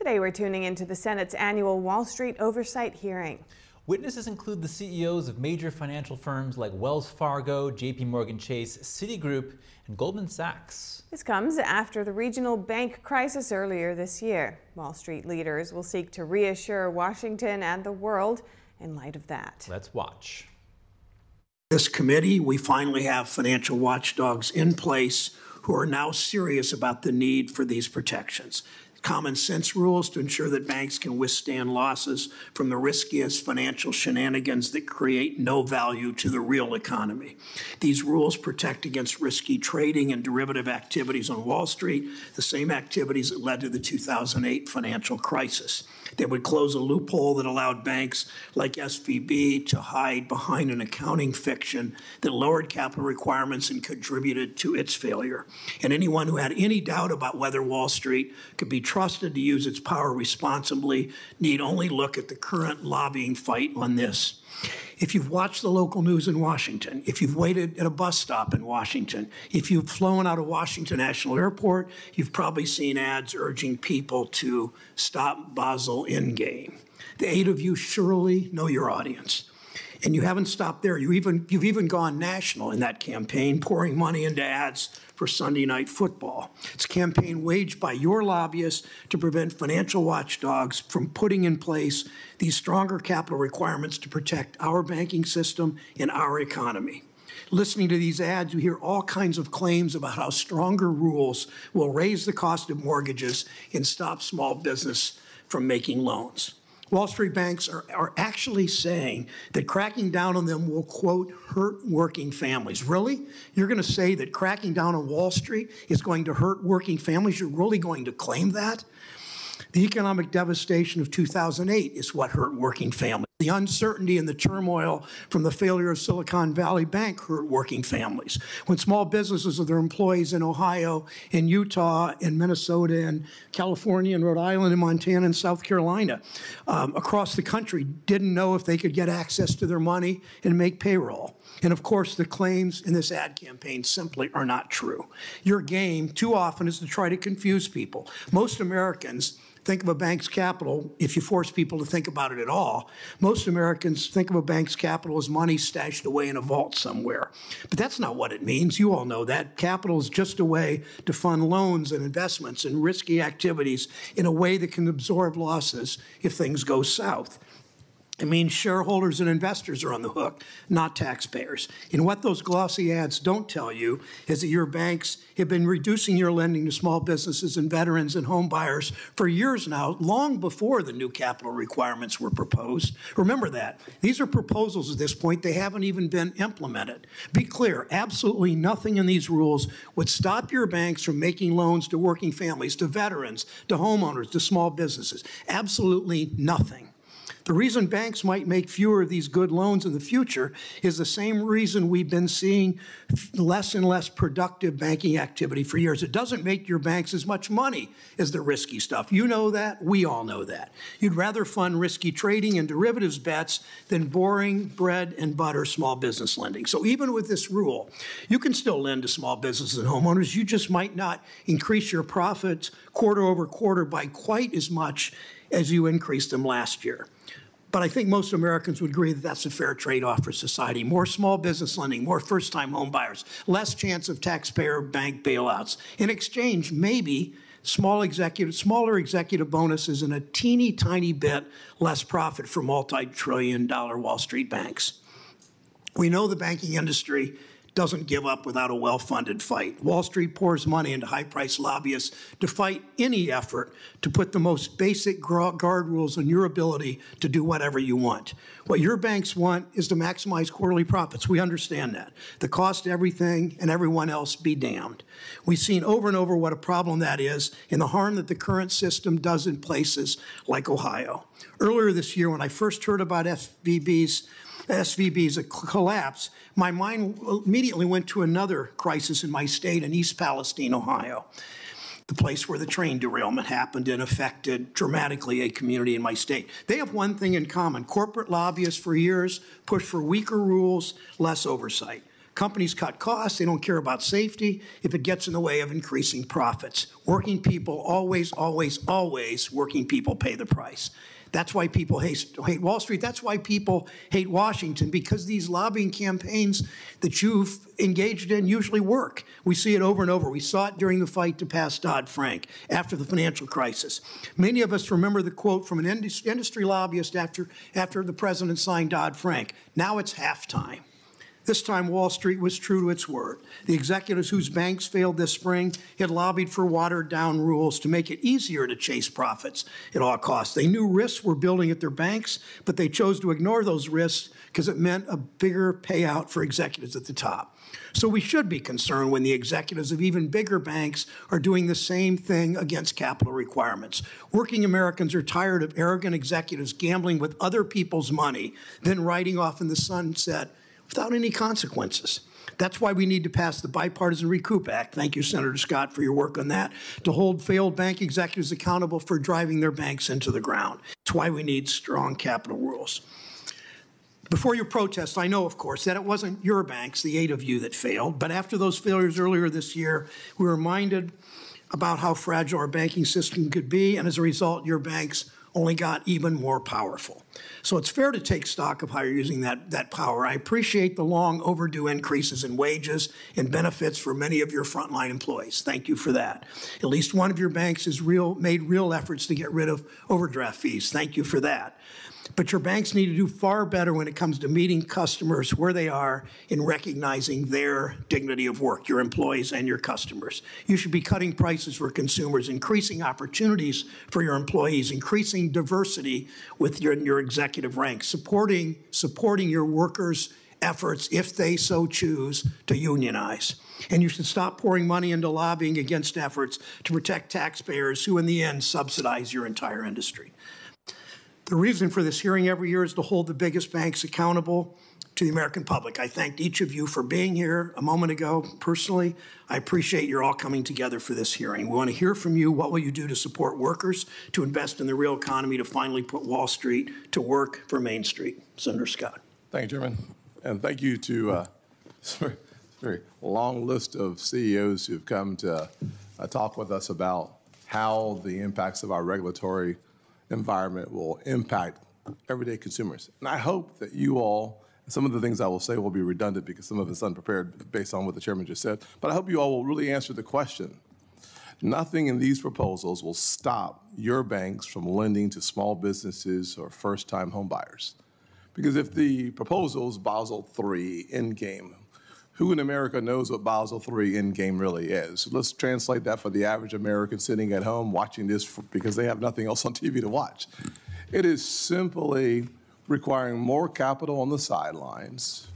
Today we're tuning into the Senate's annual Wall Street Oversight hearing. Witnesses include the CEOs of major financial firms like Wells Fargo, JP Morgan Chase, Citigroup, and Goldman Sachs. This comes after the regional bank crisis earlier this year. Wall Street leaders will seek to reassure Washington and the world in light of that. Let's watch. This committee, we finally have financial watchdogs in place who are now serious about the need for these protections common sense rules to ensure that banks can withstand losses from the riskiest financial shenanigans that create no value to the real economy. These rules protect against risky trading and derivative activities on Wall Street, the same activities that led to the 2008 financial crisis. They would close a loophole that allowed banks like SVB to hide behind an accounting fiction that lowered capital requirements and contributed to its failure. And anyone who had any doubt about whether Wall Street could be trusted to use its power responsibly need only look at the current lobbying fight on this. If you've watched the local news in Washington, if you've waited at a bus stop in Washington, if you've flown out of Washington National Airport, you've probably seen ads urging people to stop Basel Endgame. The eight of you surely know your audience. And you haven't stopped there. You even, you've even gone national in that campaign, pouring money into ads for Sunday night football. It's a campaign waged by your lobbyists to prevent financial watchdogs from putting in place these stronger capital requirements to protect our banking system and our economy. Listening to these ads, you hear all kinds of claims about how stronger rules will raise the cost of mortgages and stop small business from making loans. Wall Street banks are, are actually saying that cracking down on them will, quote, hurt working families. Really? You're going to say that cracking down on Wall Street is going to hurt working families? You're really going to claim that? The economic devastation of 2008 is what hurt working families. The uncertainty and the turmoil from the failure of Silicon Valley Bank hurt working families. When small businesses of their employees in Ohio, in Utah, in Minnesota, and California, and Rhode Island, and Montana, and South Carolina, um, across the country, didn't know if they could get access to their money and make payroll. And of course, the claims in this ad campaign simply are not true. Your game, too often, is to try to confuse people. Most Americans think of a bank's capital, if you force people to think about it at all, most Americans think of a bank's capital as money stashed away in a vault somewhere. But that's not what it means. You all know that. Capital is just a way to fund loans and investments and risky activities in a way that can absorb losses if things go south. It means shareholders and investors are on the hook, not taxpayers. And what those glossy ads don't tell you is that your banks have been reducing your lending to small businesses and veterans and home buyers for years now, long before the new capital requirements were proposed. Remember that. These are proposals at this point. They haven't even been implemented. Be clear, absolutely nothing in these rules would stop your banks from making loans to working families, to veterans, to homeowners, to small businesses. Absolutely nothing. The reason banks might make fewer of these good loans in the future is the same reason we've been seeing less and less productive banking activity for years. It doesn't make your banks as much money as the risky stuff. You know that. We all know that. You'd rather fund risky trading and derivatives bets than boring bread and butter small business lending. So even with this rule, you can still lend to small businesses and homeowners. You just might not increase your profits quarter over quarter by quite as much as you increased them last year. But I think most Americans would agree that that's a fair trade-off for society. More small business lending, more first-time home buyers, less chance of taxpayer bank bailouts. In exchange, maybe small executive, smaller executive bonuses and a teeny tiny bit less profit for multi-trillion dollar Wall Street banks. We know the banking industry doesn't give up without a well funded fight. Wall Street pours money into high priced lobbyists to fight any effort to put the most basic guard rules on your ability to do whatever you want. What your banks want is to maximize quarterly profits. We understand that. The cost of everything and everyone else be damned. We've seen over and over what a problem that is and the harm that the current system does in places like Ohio. Earlier this year, when I first heard about SVB's SVB's collapse, my mind uh, immediately went to another crisis in my state in East Palestine, Ohio the place where the train derailment happened and affected dramatically a community in my state. They have one thing in common. Corporate lobbyists for years pushed for weaker rules, less oversight. Companies cut costs, they don't care about safety if it gets in the way of increasing profits. Working people always, always, always, working people pay the price. That's why people hate, hate, Wall Street. That's why people hate Washington, because these lobbying campaigns that you've engaged in usually work. We see it over and over. We saw it during the fight to pass Dodd Frank after the financial crisis. Many of us remember the quote from an industry lobbyist after, after the president signed Dodd Frank now it's halftime. This time, Wall Street was true to its word. The executives whose banks failed this spring had lobbied for watered down rules to make it easier to chase profits at all costs. They knew risks were building at their banks, but they chose to ignore those risks because it meant a bigger payout for executives at the top. So we should be concerned when the executives of even bigger banks are doing the same thing against capital requirements. Working Americans are tired of arrogant executives gambling with other people's money, then riding off in the sunset without any consequences. That's why we need to pass the Bipartisan Recoup Act. Thank you, Senator Scott, for your work on that, to hold failed bank executives accountable for driving their banks into the ground. That's why we need strong capital rules. Before your protest, I know, of course, that it wasn't your banks, the eight of you, that failed. But after those failures earlier this year, we were reminded about how fragile our banking system could be. And as a result, your banks only got even more powerful. So it's fair to take stock of how you're using that, that power. I appreciate the long overdue increases in wages and benefits for many of your frontline employees. Thank you for that. At least one of your banks has real, made real efforts to get rid of overdraft fees. Thank you for that. But your banks need to do far better when it comes to meeting customers where they are in recognizing their dignity of work, your employees and your customers. You should be cutting prices for consumers, increasing opportunities for your employees, increasing diversity with your, your executive ranks, supporting, supporting your workers' efforts, if they so choose, to unionize. And you should stop pouring money into lobbying against efforts to protect taxpayers who, in the end, subsidize your entire industry. The reason for this hearing every year is to hold the biggest banks accountable to the American public. I thanked each of you for being here a moment ago personally. I appreciate you're all coming together for this hearing. We want to hear from you. What will you do to support workers, to invest in the real economy, to finally put Wall Street to work for Main Street? Senator Scott. Thank you, Chairman. And thank you to uh, a very long list of CEOs who've come to uh, talk with us about how the impacts of our regulatory environment will impact everyday consumers. And I hope that you all, some of the things I will say will be redundant because some of it's unprepared based on what the chairman just said, but I hope you all will really answer the question. Nothing in these proposals will stop your banks from lending to small businesses or first-time homebuyers. Because if the proposals Basel III endgame who in America knows what Basel III endgame really is? Let's translate that for the average American sitting at home watching this for, because they have nothing else on TV to watch. It is simply requiring more capital on the sidelines,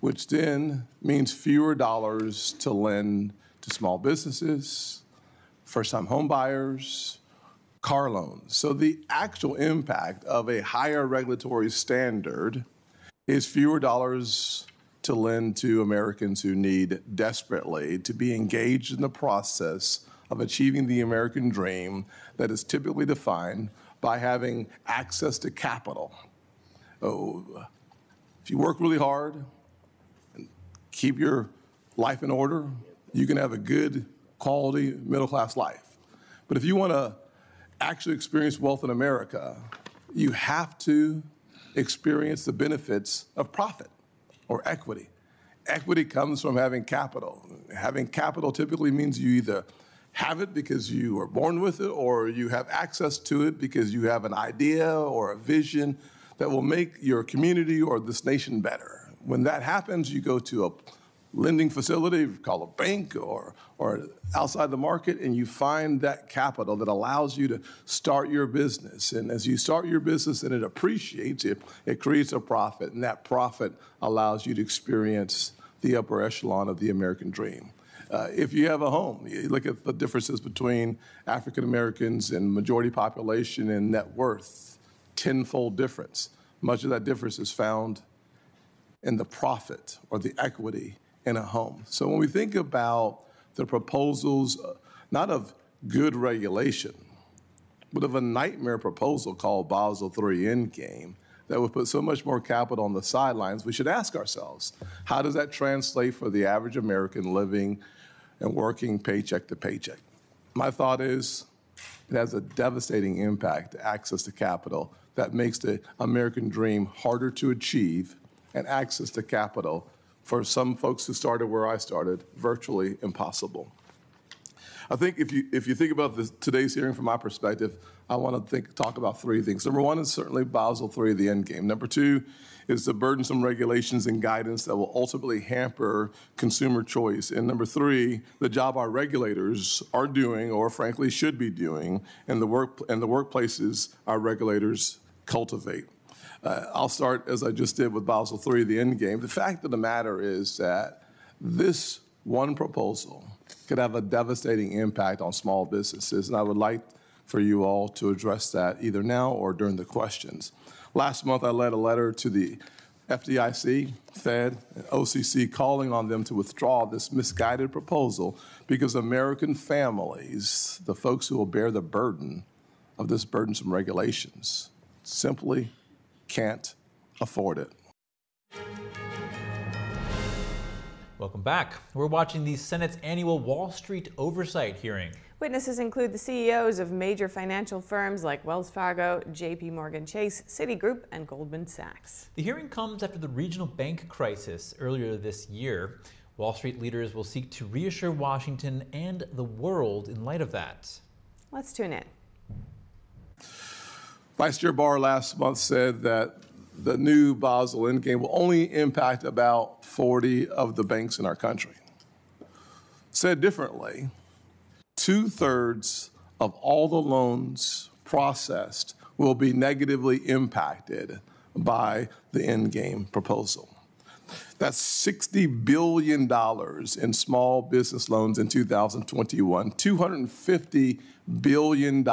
which then means fewer dollars to lend to small businesses, first-time homebuyers, car loans. So the actual impact of a higher regulatory standard is fewer dollars to lend to Americans who need desperately to be engaged in the process of achieving the American dream that is typically defined by having access to capital. Oh, if you work really hard and keep your life in order, you can have a good, quality, middle class life. But if you want to actually experience wealth in America, you have to experience the benefits of profit or equity. Equity comes from having capital. Having capital typically means you either have it because you were born with it or you have access to it because you have an idea or a vision that will make your community or this nation better. When that happens, you go to a lending facility, call a bank or, or outside the market, and you find that capital that allows you to start your business. And as you start your business and it appreciates, it, it creates a profit, and that profit allows you to experience the upper echelon of the American dream. Uh, if you have a home, you look at the differences between African Americans and majority population and net worth, tenfold difference. Much of that difference is found in the profit or the equity in a home. So when we think about the proposals, uh, not of good regulation, but of a nightmare proposal called Basel III Endgame, that would put so much more capital on the sidelines, we should ask ourselves, how does that translate for the average American living and working paycheck to paycheck? My thought is it has a devastating impact to access to capital that makes the American dream harder to achieve and access to capital for some folks who started where I started, virtually impossible. I think if you if you think about this, today's hearing from my perspective, I want to think talk about three things. Number one is certainly Basel III, the end game. Number two is the burdensome regulations and guidance that will ultimately hamper consumer choice. And number three, the job our regulators are doing, or frankly should be doing, and the work and the workplaces our regulators cultivate. Uh, I'll start as I just did with Basel III, the end game. The fact of the matter is that this one proposal could have a devastating impact on small businesses, and I would like for you all to address that either now or during the questions. Last month, I led a letter to the FDIC, Fed, and OCC calling on them to withdraw this misguided proposal because American families, the folks who will bear the burden of this burdensome regulations, simply can't afford it. Welcome back. We're watching the Senate's annual Wall Street Oversight hearing. Witnesses include the CEOs of major financial firms like Wells Fargo, JP Morgan Chase, Citigroup, and Goldman Sachs. The hearing comes after the regional bank crisis earlier this year. Wall Street leaders will seek to reassure Washington and the world in light of that. Let's tune in. Vice Chair Barr last month said that the new Basel endgame will only impact about 40 of the banks in our country. Said differently, two thirds of all the loans processed will be negatively impacted by the endgame proposal. That's $60 billion in small business loans in 2021, $250 billion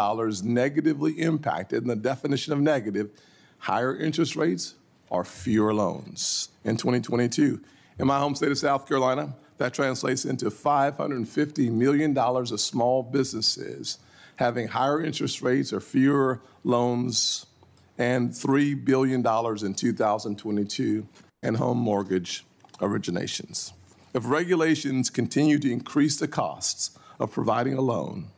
negatively impacted. And the definition of negative higher interest rates or fewer loans in 2022. In my home state of South Carolina, that translates into $550 million of small businesses having higher interest rates or fewer loans and $3 billion in 2022 in home mortgage originations. If regulations continue to increase the costs of providing a loan,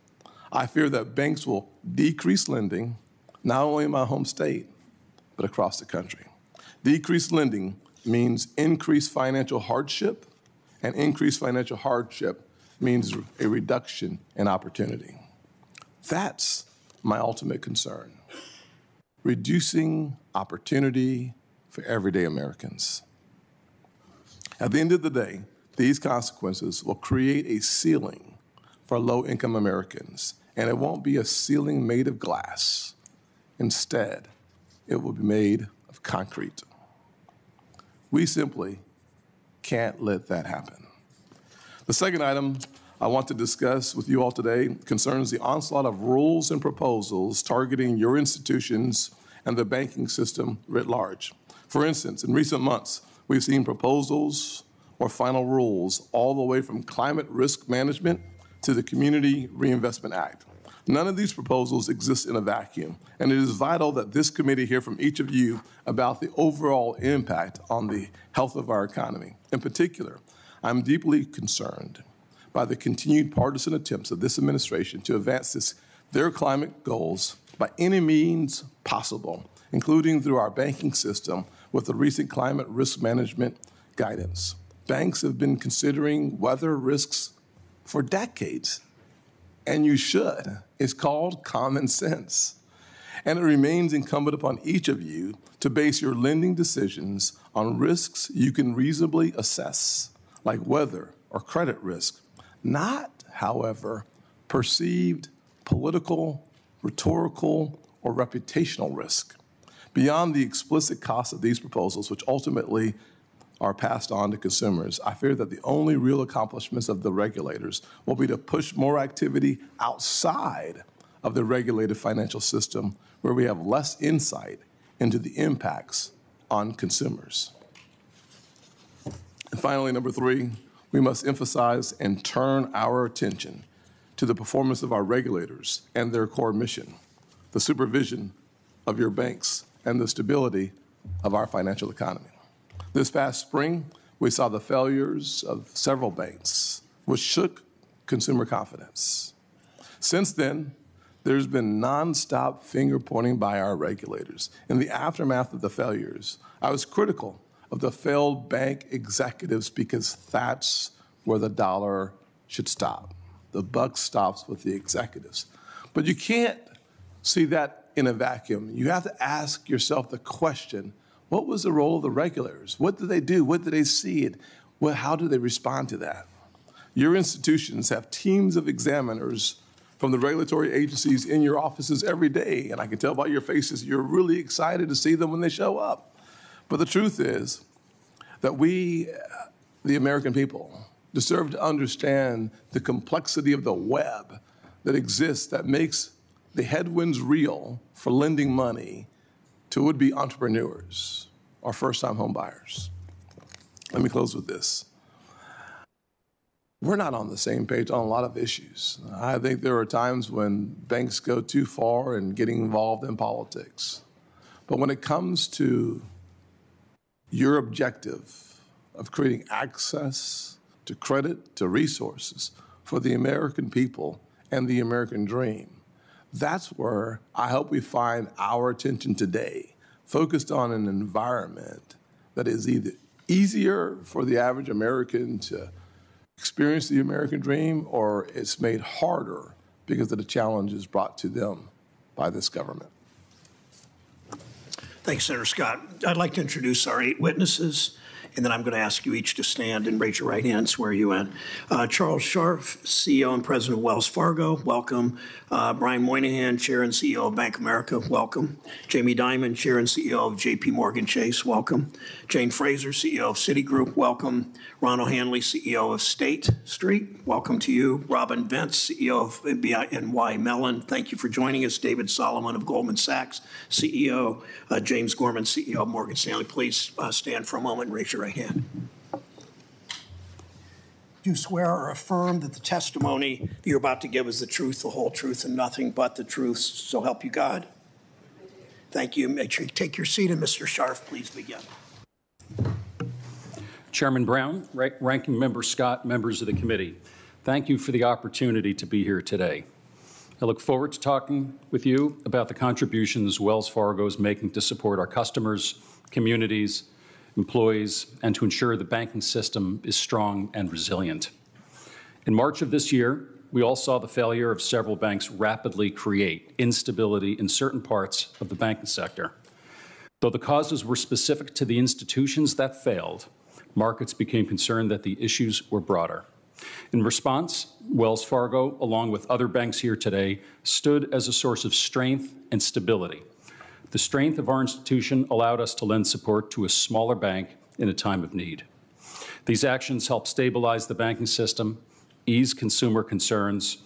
I fear that banks will decrease lending, not only in my home state, but across the country. Decreased lending means increased financial hardship, and increased financial hardship means a reduction in opportunity. That's my ultimate concern reducing opportunity for everyday Americans. At the end of the day, these consequences will create a ceiling for low income Americans, and it won't be a ceiling made of glass. Instead, it will be made of concrete. We simply can't let that happen. The second item I want to discuss with you all today concerns the onslaught of rules and proposals targeting your institutions and the banking system writ large. For instance, in recent months, we've seen proposals or final rules all the way from climate risk management to the Community Reinvestment Act. None of these proposals exist in a vacuum, and it is vital that this committee hear from each of you about the overall impact on the health of our economy. In particular, I'm deeply concerned by the continued partisan attempts of this administration to advance this, their climate goals by any means possible, including through our banking system with the recent climate risk management guidance. Banks have been considering weather risks for decades and you should. It's called common sense. And it remains incumbent upon each of you to base your lending decisions on risks you can reasonably assess, like weather or credit risk, not, however, perceived political, rhetorical, or reputational risk. Beyond the explicit cost of these proposals, which ultimately are passed on to consumers. I fear that the only real accomplishments of the regulators will be to push more activity outside of the regulated financial system where we have less insight into the impacts on consumers. And finally, number three, we must emphasize and turn our attention to the performance of our regulators and their core mission, the supervision of your banks and the stability of our financial economy. This past spring, we saw the failures of several banks, which shook consumer confidence. Since then, there's been nonstop finger pointing by our regulators. In the aftermath of the failures, I was critical of the failed bank executives because that's where the dollar should stop. The buck stops with the executives. But you can't see that in a vacuum. You have to ask yourself the question what was the role of the regulators? What did they do? What did they see? And well, how do they respond to that? Your institutions have teams of examiners from the regulatory agencies in your offices every day, and I can tell by your faces you're really excited to see them when they show up. But the truth is that we, the American people, deserve to understand the complexity of the web that exists that makes the headwinds real for lending money to would be entrepreneurs or first time homebuyers. Let me close with this. We're not on the same page on a lot of issues. I think there are times when banks go too far in getting involved in politics. But when it comes to your objective of creating access to credit, to resources for the American people and the American dream, that's where I hope we find our attention today, focused on an environment that is either easier for the average American to experience the American dream or it's made harder because of the challenges brought to them by this government. Thanks, Senator Scott. I'd like to introduce our eight witnesses and then I'm going to ask you each to stand and raise your right hand, swear you in. Uh, Charles Scharf, CEO and President of Wells Fargo, welcome. Uh, Brian Moynihan, Chair and CEO of Bank America, welcome. Jamie Dimon, Chair and CEO of JP Morgan Chase, welcome. Jane Fraser, CEO of Citigroup, welcome. Ron O'Hanley, CEO of State Street, welcome to you. Robin Vince, CEO of BNY Mellon, thank you for joining us. David Solomon of Goldman Sachs, CEO. Uh, James Gorman, CEO of Morgan Stanley. Please uh, stand for a moment and raise your right hand. Do you swear or affirm that the testimony you're about to give is the truth, the whole truth, and nothing but the truth, so help you God? Thank you. Make sure you take your seat, and Mr. Scharf, please begin. Chairman Brown, Ranking Member Scott, members of the committee, thank you for the opportunity to be here today. I look forward to talking with you about the contributions Wells Fargo is making to support our customers, communities, employees, and to ensure the banking system is strong and resilient. In March of this year, we all saw the failure of several banks rapidly create instability in certain parts of the banking sector. Though the causes were specific to the institutions that failed, markets became concerned that the issues were broader. In response, Wells Fargo, along with other banks here today, stood as a source of strength and stability the strength of our institution allowed us to lend support to a smaller bank in a time of need. These actions help stabilize the banking system, ease consumer concerns,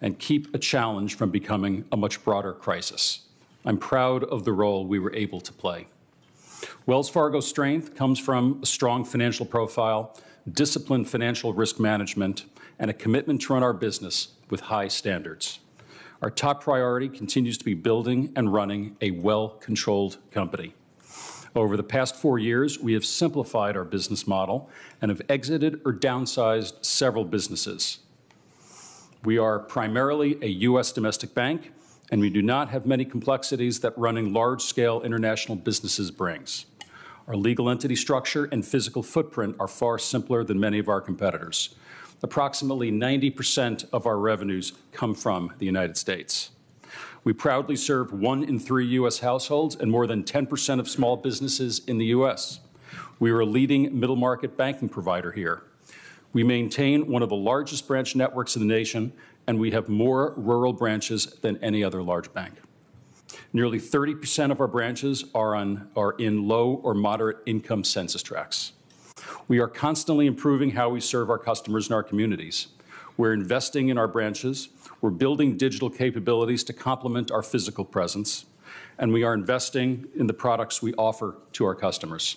and keep a challenge from becoming a much broader crisis. I'm proud of the role we were able to play. Wells Fargo's strength comes from a strong financial profile, disciplined financial risk management, and a commitment to run our business with high standards. Our top priority continues to be building and running a well-controlled company. Over the past four years, we have simplified our business model and have exited or downsized several businesses. We are primarily a U.S. domestic bank, and we do not have many complexities that running large-scale international businesses brings. Our legal entity structure and physical footprint are far simpler than many of our competitors approximately 90% of our revenues come from the United States. We proudly serve one in three U.S. households and more than 10% of small businesses in the U.S. We are a leading middle market banking provider here. We maintain one of the largest branch networks in the nation, and we have more rural branches than any other large bank. Nearly 30% of our branches are, on, are in low or moderate income census tracts. We are constantly improving how we serve our customers and our communities. We're investing in our branches. We're building digital capabilities to complement our physical presence. And we are investing in the products we offer to our customers.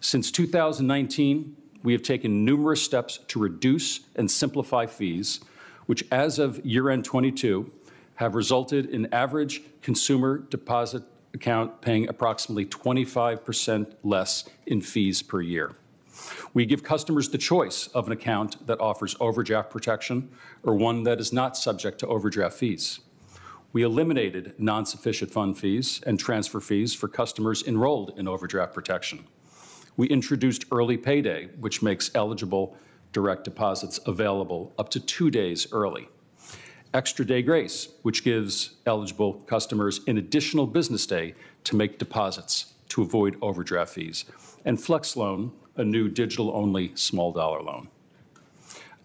Since 2019, we have taken numerous steps to reduce and simplify fees, which as of year-end 22 have resulted in average consumer deposit account paying approximately 25% less in fees per year. We give customers the choice of an account that offers overdraft protection or one that is not subject to overdraft fees. We eliminated non-sufficient fund fees and transfer fees for customers enrolled in overdraft protection. We introduced early payday, which makes eligible direct deposits available up to two days early. Extra Day Grace, which gives eligible customers an additional business day to make deposits to avoid overdraft fees. And Flex Loan, a new digital-only small dollar loan.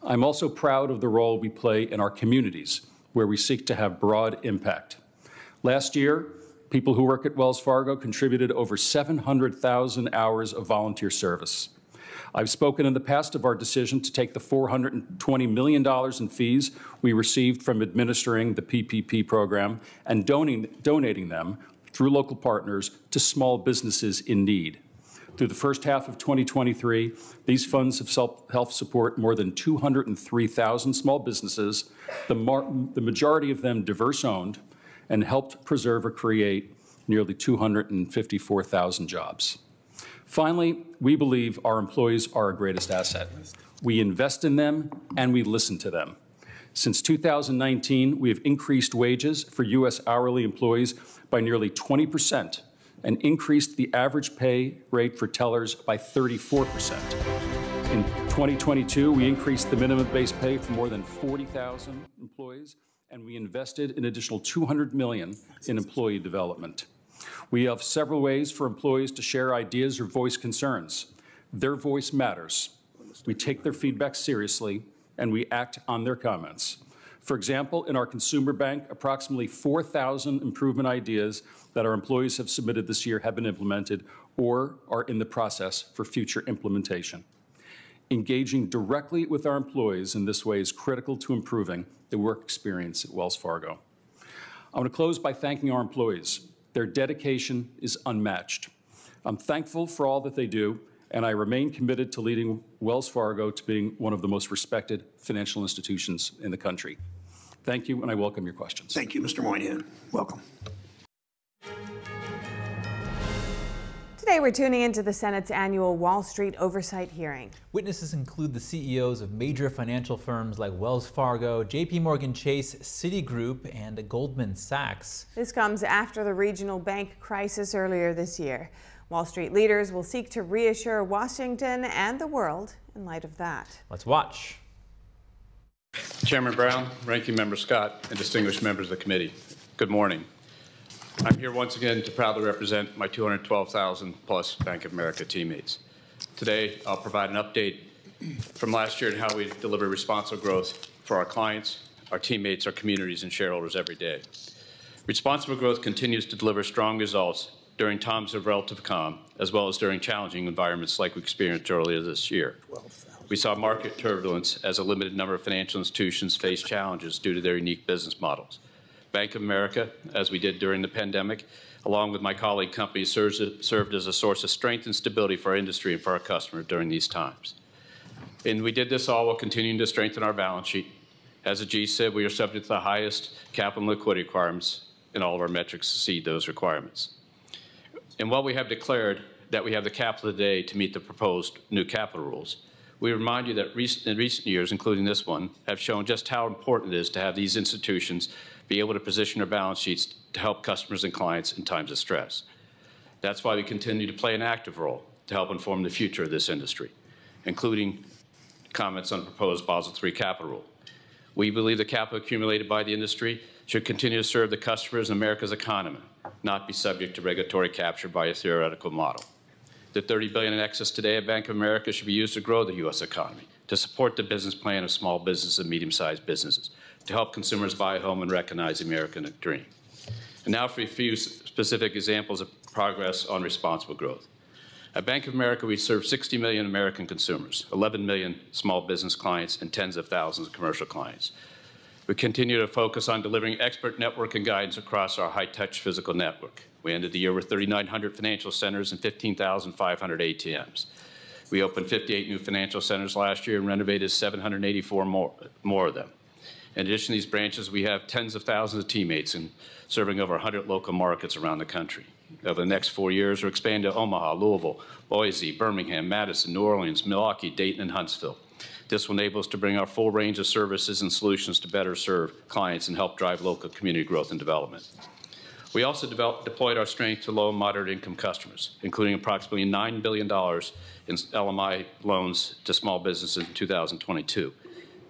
I'm also proud of the role we play in our communities, where we seek to have broad impact. Last year, people who work at Wells Fargo contributed over 700,000 hours of volunteer service. I've spoken in the past of our decision to take the $420 million in fees we received from administering the PPP program and donating, donating them through local partners to small businesses in need. Through the first half of 2023, these funds have helped support more than 203,000 small businesses, the, the majority of them diverse-owned, and helped preserve or create nearly 254,000 jobs. Finally, we believe our employees are our greatest asset. We invest in them and we listen to them. Since 2019, we have increased wages for U.S. hourly employees by nearly 20 percent and increased the average pay rate for tellers by 34%. In 2022, we increased the minimum base pay for more than 40,000 employees, and we invested an additional 200 million in employee development. We have several ways for employees to share ideas or voice concerns. Their voice matters. We take their feedback seriously, and we act on their comments. For example, in our consumer bank, approximately 4,000 improvement ideas that our employees have submitted this year have been implemented or are in the process for future implementation. Engaging directly with our employees in this way is critical to improving the work experience at Wells Fargo. I want to close by thanking our employees. Their dedication is unmatched. I'm thankful for all that they do, and I remain committed to leading Wells Fargo to being one of the most respected financial institutions in the country. Thank you, and I welcome your questions. Thank you, Mr. Moynihan. Welcome. Today, we're tuning into the Senate's annual Wall Street Oversight hearing. Witnesses include the CEOs of major financial firms like Wells Fargo, JP Morgan Chase, Citigroup, and Goldman Sachs. This comes after the regional bank crisis earlier this year. Wall Street leaders will seek to reassure Washington and the world in light of that. Let's watch. Chairman Brown, Ranking Member Scott, and distinguished members of the committee, good morning. I'm here once again to proudly represent my 212,000 plus Bank of America teammates. Today, I'll provide an update from last year and how we deliver responsible growth for our clients, our teammates, our communities, and shareholders every day. Responsible growth continues to deliver strong results during times of relative calm, as well as during challenging environments like we experienced earlier this year. We saw market turbulence as a limited number of financial institutions face challenges due to their unique business models. Bank of America, as we did during the pandemic, along with my colleague companies, served as a source of strength and stability for our industry and for our customers during these times. And we did this all while continuing to strengthen our balance sheet. As a G-SIB, we are subject to the highest capital and liquidity requirements, and all of our metrics exceed those requirements. And while we have declared that we have the capital today to meet the proposed new capital rules, we remind you that recent, in recent years, including this one, have shown just how important it is to have these institutions be able to position our balance sheets to help customers and clients in times of stress. That's why we continue to play an active role to help inform the future of this industry, including comments on proposed Basel III capital rule. We believe the capital accumulated by the industry should continue to serve the customers and America's economy, not be subject to regulatory capture by a theoretical model. The 30 billion in excess today at Bank of America should be used to grow the U.S. economy, to support the business plan of small business and medium-sized businesses, to help consumers buy a home and recognize the American dream. And now for a few specific examples of progress on responsible growth. At Bank of America, we serve 60 million American consumers, 11 million small business clients, and tens of thousands of commercial clients. We continue to focus on delivering expert network and guidance across our high-touch physical network. We ended the year with 3,900 financial centers and 15,500 ATMs. We opened 58 new financial centers last year and renovated 784 more, more of them. In addition to these branches, we have tens of thousands of teammates in serving over 100 local markets around the country. Over the next four years, we're expanding to Omaha, Louisville, Boise, Birmingham, Madison, New Orleans, Milwaukee, Dayton, and Huntsville. This will enable us to bring our full range of services and solutions to better serve clients and help drive local community growth and development. We also developed, deployed our strength to low and moderate income customers, including approximately $9 billion in LMI loans to small businesses in 2022.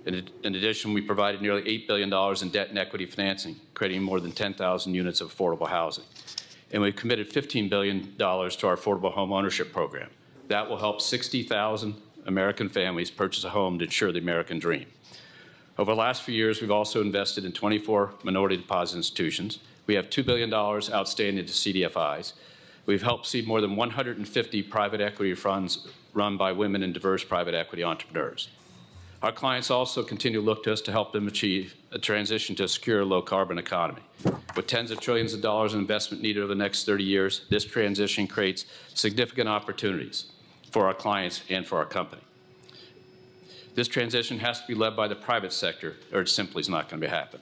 In, in addition, we provided nearly $8 billion in debt and equity financing, creating more than 10,000 units of affordable housing. And we've committed $15 billion to our affordable home ownership program. That will help 60,000 American families purchase a home to ensure the American dream. Over the last few years, we've also invested in 24 minority deposit institutions. We have $2 billion outstanding to CDFIs. We've helped seed more than 150 private equity funds run by women and diverse private equity entrepreneurs. Our clients also continue to look to us to help them achieve a transition to a secure, low carbon economy. With tens of trillions of dollars in investment needed over the next 30 years, this transition creates significant opportunities for our clients and for our company. This transition has to be led by the private sector, or it simply is not going to happen.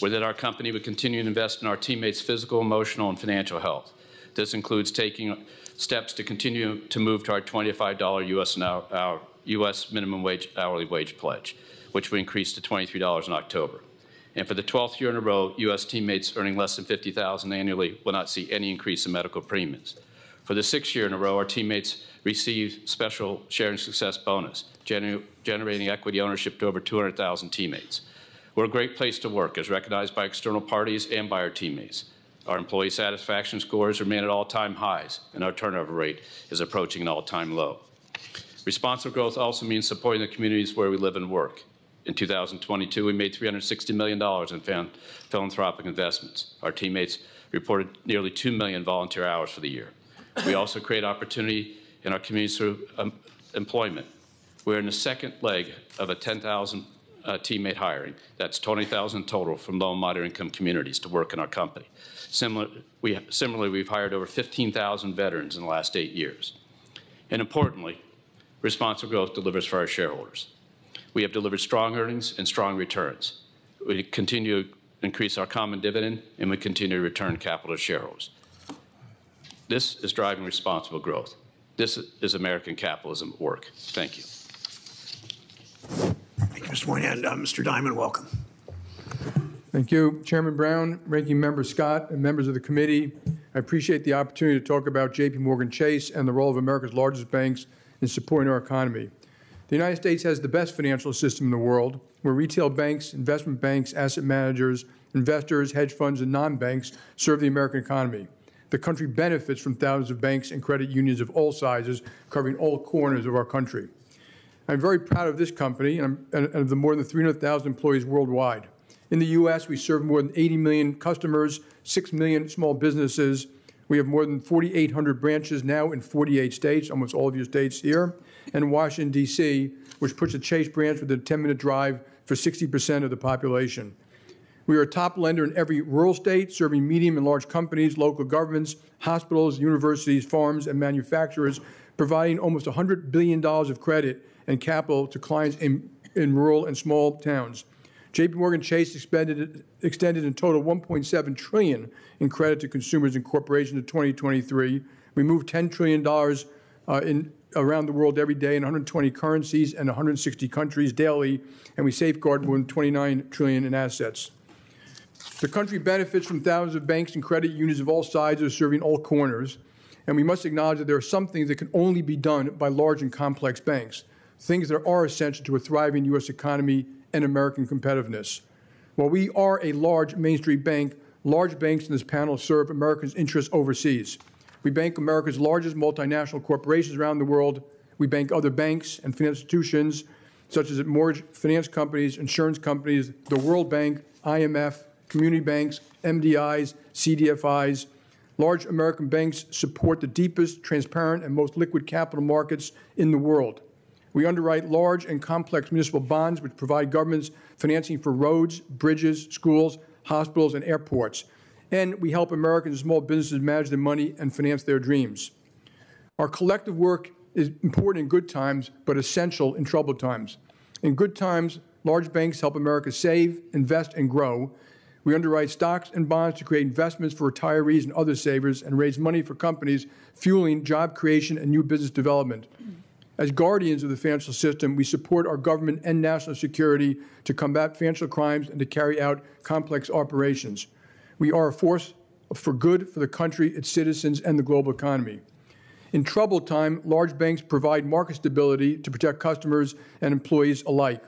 Within our company, we continue to invest in our teammates' physical, emotional, and financial health. This includes taking steps to continue to move to our $25 U.S. an Hour, our U.S. minimum wage hourly wage pledge, which we increased to $23 in October. And for the 12th year in a row, U.S. teammates earning less than 50,000 annually will not see any increase in medical premiums. For the sixth year in a row, our teammates receive special sharing success bonus, gener generating equity ownership to over 200,000 teammates. We're a great place to work, as recognized by external parties and by our teammates. Our employee satisfaction scores remain at all-time highs, and our turnover rate is approaching an all-time low. Responsible growth also means supporting the communities where we live and work. In 2022, we made $360 million in philanthropic investments. Our teammates reported nearly 2 million volunteer hours for the year. We also create opportunity in our communities through um, employment. We're in the second leg of a 10,000 uh, teammate hiring. That's 20,000 total from low and moderate income communities to work in our company. Similar, we, similarly, we've hired over 15,000 veterans in the last eight years. And importantly, responsible growth delivers for our shareholders. We have delivered strong earnings and strong returns. We continue to increase our common dividend, and we continue to return capital to shareholders. This is driving responsible growth. This is American capitalism at work. Thank you. Thank you, Mr. Moynihan. Uh, Mr. Dimon, welcome. Thank you, Chairman Brown, Ranking Member Scott, and members of the committee. I appreciate the opportunity to talk about J.P. Morgan Chase and the role of America's largest banks in supporting our economy. The United States has the best financial system in the world, where retail banks, investment banks, asset managers, investors, hedge funds, and non-banks serve the American economy. The country benefits from thousands of banks and credit unions of all sizes, covering all corners of our country. I'm very proud of this company and, and of the more than 300,000 employees worldwide. In the U.S., we serve more than 80 million customers, 6 million small businesses. We have more than 4,800 branches now in 48 states, almost all of your states here, and Washington, D.C., which puts a Chase branch within a 10-minute drive for 60% of the population. We are a top lender in every rural state, serving medium and large companies, local governments, hospitals, universities, farms, and manufacturers, providing almost $100 billion of credit and capital to clients in, in rural and small towns. JP Morgan Chase expended, extended in total 1.7 trillion in credit to consumers and corporations in 2023. We moved 10 trillion dollars uh, in around the world every day in 120 currencies and 160 countries daily, and we safeguard more than 29 trillion in assets. The country benefits from thousands of banks and credit unions of all sizes serving all corners, and we must acknowledge that there are some things that can only be done by large and complex banks, things that are essential to a thriving U.S. economy and American competitiveness. While we are a large Main Street bank, large banks in this panel serve Americans' interests overseas. We bank America's largest multinational corporations around the world. We bank other banks and financial institutions, such as mortgage finance companies, insurance companies, the World Bank, IMF, community banks, MDIs, CDFIs. Large American banks support the deepest, transparent, and most liquid capital markets in the world. We underwrite large and complex municipal bonds, which provide governments financing for roads, bridges, schools, hospitals, and airports. And we help Americans and small businesses manage their money and finance their dreams. Our collective work is important in good times, but essential in troubled times. In good times, large banks help America save, invest, and grow. We underwrite stocks and bonds to create investments for retirees and other savers and raise money for companies, fueling job creation and new business development. As guardians of the financial system, we support our government and national security to combat financial crimes and to carry out complex operations. We are a force for good for the country, its citizens, and the global economy. In troubled time, large banks provide market stability to protect customers and employees alike.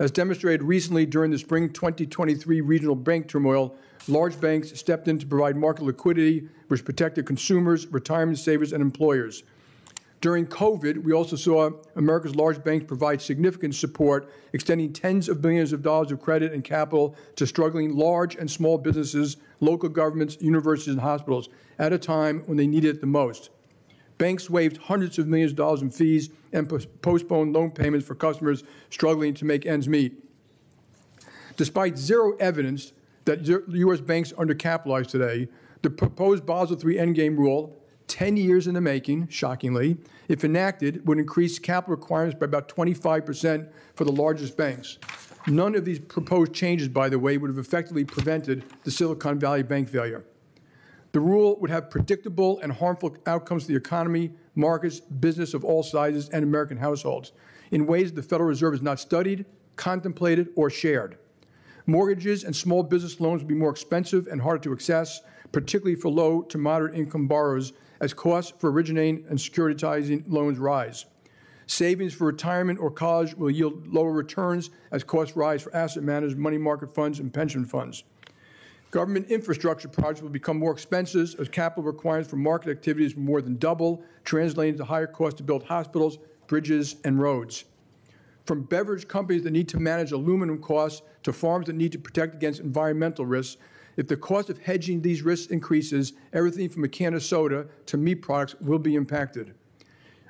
As demonstrated recently during the spring 2023 regional bank turmoil, large banks stepped in to provide market liquidity, which protected consumers, retirement savers, and employers. During COVID, we also saw America's large banks provide significant support, extending tens of billions of dollars of credit and capital to struggling large and small businesses, local governments, universities, and hospitals at a time when they needed it the most. Banks waived hundreds of millions of dollars in fees and postponed loan payments for customers struggling to make ends meet. Despite zero evidence that U.S. banks undercapitalized today, the proposed Basel III Endgame rule, 10 years in the making, shockingly, if enacted, would increase capital requirements by about 25% for the largest banks. None of these proposed changes, by the way, would have effectively prevented the Silicon Valley Bank failure. The rule would have predictable and harmful outcomes to the economy, markets, business of all sizes, and American households in ways the Federal Reserve has not studied, contemplated, or shared. Mortgages and small business loans would be more expensive and harder to access, particularly for low to moderate income borrowers, as costs for originating and securitizing loans rise. Savings for retirement or college will yield lower returns as costs rise for asset managers, money market funds, and pension funds. Government infrastructure projects will become more expensive as capital requirements for market activities more than double, translating to higher costs to build hospitals, bridges, and roads. From beverage companies that need to manage aluminum costs to farms that need to protect against environmental risks, if the cost of hedging these risks increases, everything from a can of soda to meat products will be impacted.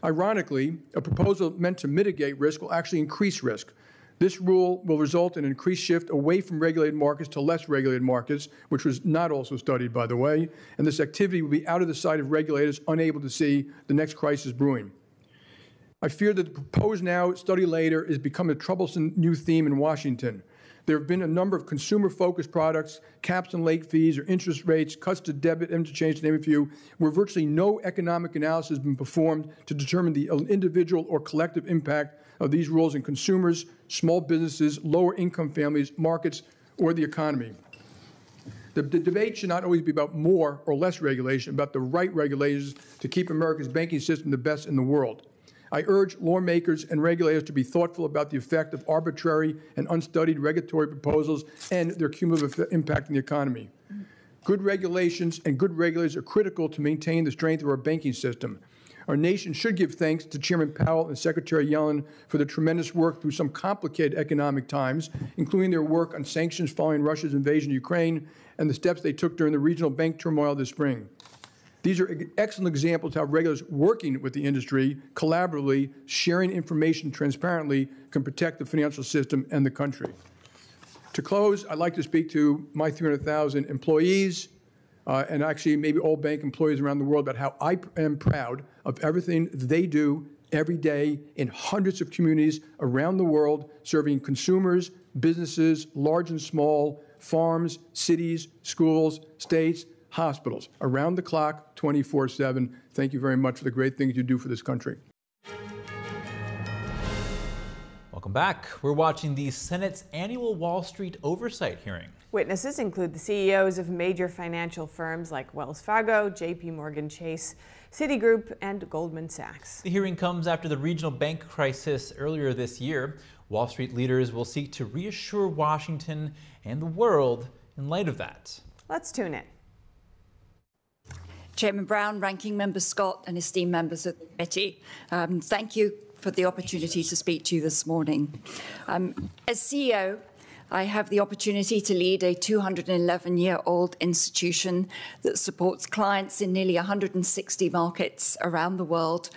Ironically, a proposal meant to mitigate risk will actually increase risk this rule will result in an increased shift away from regulated markets to less regulated markets, which was not also studied, by the way, and this activity will be out of the sight of regulators unable to see the next crisis brewing. I fear that the proposed now, study later is becoming a troublesome new theme in Washington. There have been a number of consumer focused products, caps and late fees or interest rates, cuts to debit interchange, to name a few, where virtually no economic analysis has been performed to determine the uh, individual or collective impact of these rules in consumers, small businesses, lower income families, markets, or the economy. The, the, debate should not always be about more or less regulation, about the right regulations to keep America's banking system the best in the world. I urge lawmakers and regulators to be thoughtful about the effect of arbitrary and unstudied regulatory proposals and their cumulative impact on the economy. Good regulations and good regulators are critical to maintain the strength of our banking system. Our nation should give thanks to Chairman Powell and Secretary Yellen for the tremendous work through some complicated economic times, including their work on sanctions following Russia's invasion of Ukraine and the steps they took during the regional bank turmoil this spring. These are excellent examples how regulators working with the industry collaboratively, sharing information transparently, can protect the financial system and the country. To close, I'd like to speak to my 300,000 employees, uh, and actually maybe all bank employees around the world about how I am proud of everything they do every day in hundreds of communities around the world, serving consumers, businesses, large and small, farms, cities, schools, states, hospitals, around the clock, 24 7. Thank you very much for the great things you do for this country. Welcome back. We're watching the Senate's annual Wall Street oversight hearing. Witnesses include the CEOs of major financial firms like Wells Fargo, JP Morgan Chase, Citigroup, and Goldman Sachs. The hearing comes after the regional bank crisis earlier this year. Wall Street leaders will seek to reassure Washington and the world in light of that. Let's tune in. Chairman Brown, Ranking Member Scott, and esteemed members of the committee, um, thank you for the opportunity to speak to you this morning. Um, as CEO, I have the opportunity to lead a 211 year old institution that supports clients in nearly 160 markets around the world.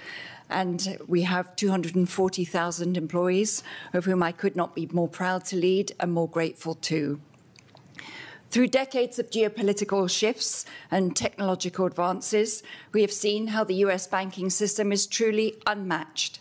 And we have 240,000 employees, of whom I could not be more proud to lead and more grateful to. Through decades of geopolitical shifts and technological advances, we have seen how the US banking system is truly unmatched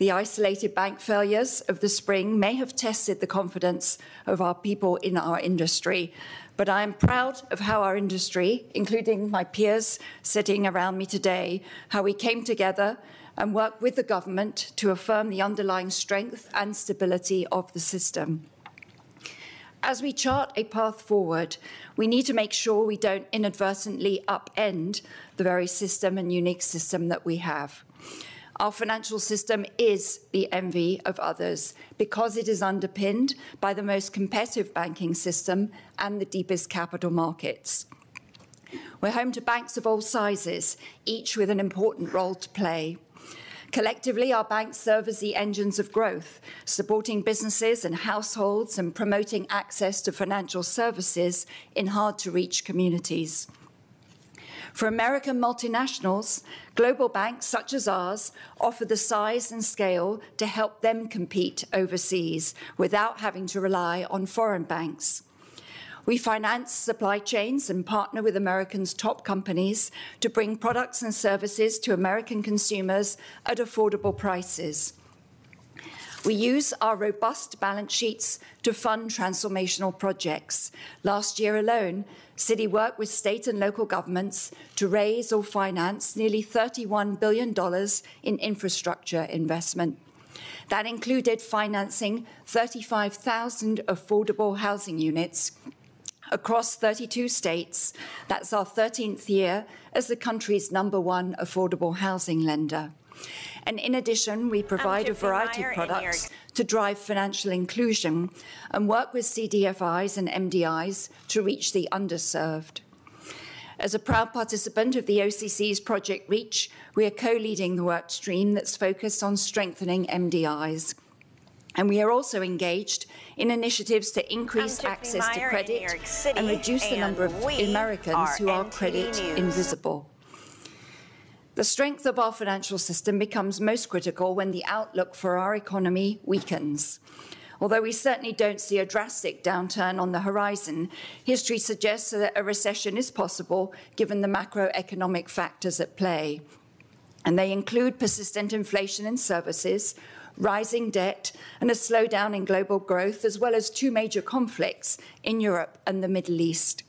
The isolated bank failures of the spring may have tested the confidence of our people in our industry, but I am proud of how our industry, including my peers sitting around me today, how we came together and worked with the government to affirm the underlying strength and stability of the system. As we chart a path forward, we need to make sure we don't inadvertently upend the very system and unique system that we have. Our financial system is the envy of others because it is underpinned by the most competitive banking system and the deepest capital markets. We're home to banks of all sizes, each with an important role to play. Collectively, our banks serve as the engines of growth, supporting businesses and households and promoting access to financial services in hard to reach communities. For American multinationals, global banks such as ours offer the size and scale to help them compete overseas without having to rely on foreign banks. We finance supply chains and partner with Americans' top companies to bring products and services to American consumers at affordable prices. We use our robust balance sheets to fund transformational projects. Last year alone, Citi worked with state and local governments to raise or finance nearly $31 billion in infrastructure investment. That included financing 35,000 affordable housing units across 32 states. That's our 13th year as the country's number one affordable housing lender. And in addition, we provide a variety of products to drive financial inclusion and work with CDFIs and MDIs to reach the underserved. As a proud participant of the OCC's Project Reach, we are co-leading the work stream that's focused on strengthening MDIs. And we are also engaged in initiatives to increase access to credit and reduce the number of Americans who are credit invisible. The strength of our financial system becomes most critical when the outlook for our economy weakens. Although we certainly don't see a drastic downturn on the horizon, history suggests that a recession is possible given the macroeconomic factors at play. And they include persistent inflation in services, rising debt, and a slowdown in global growth, as well as two major conflicts in Europe and the Middle East.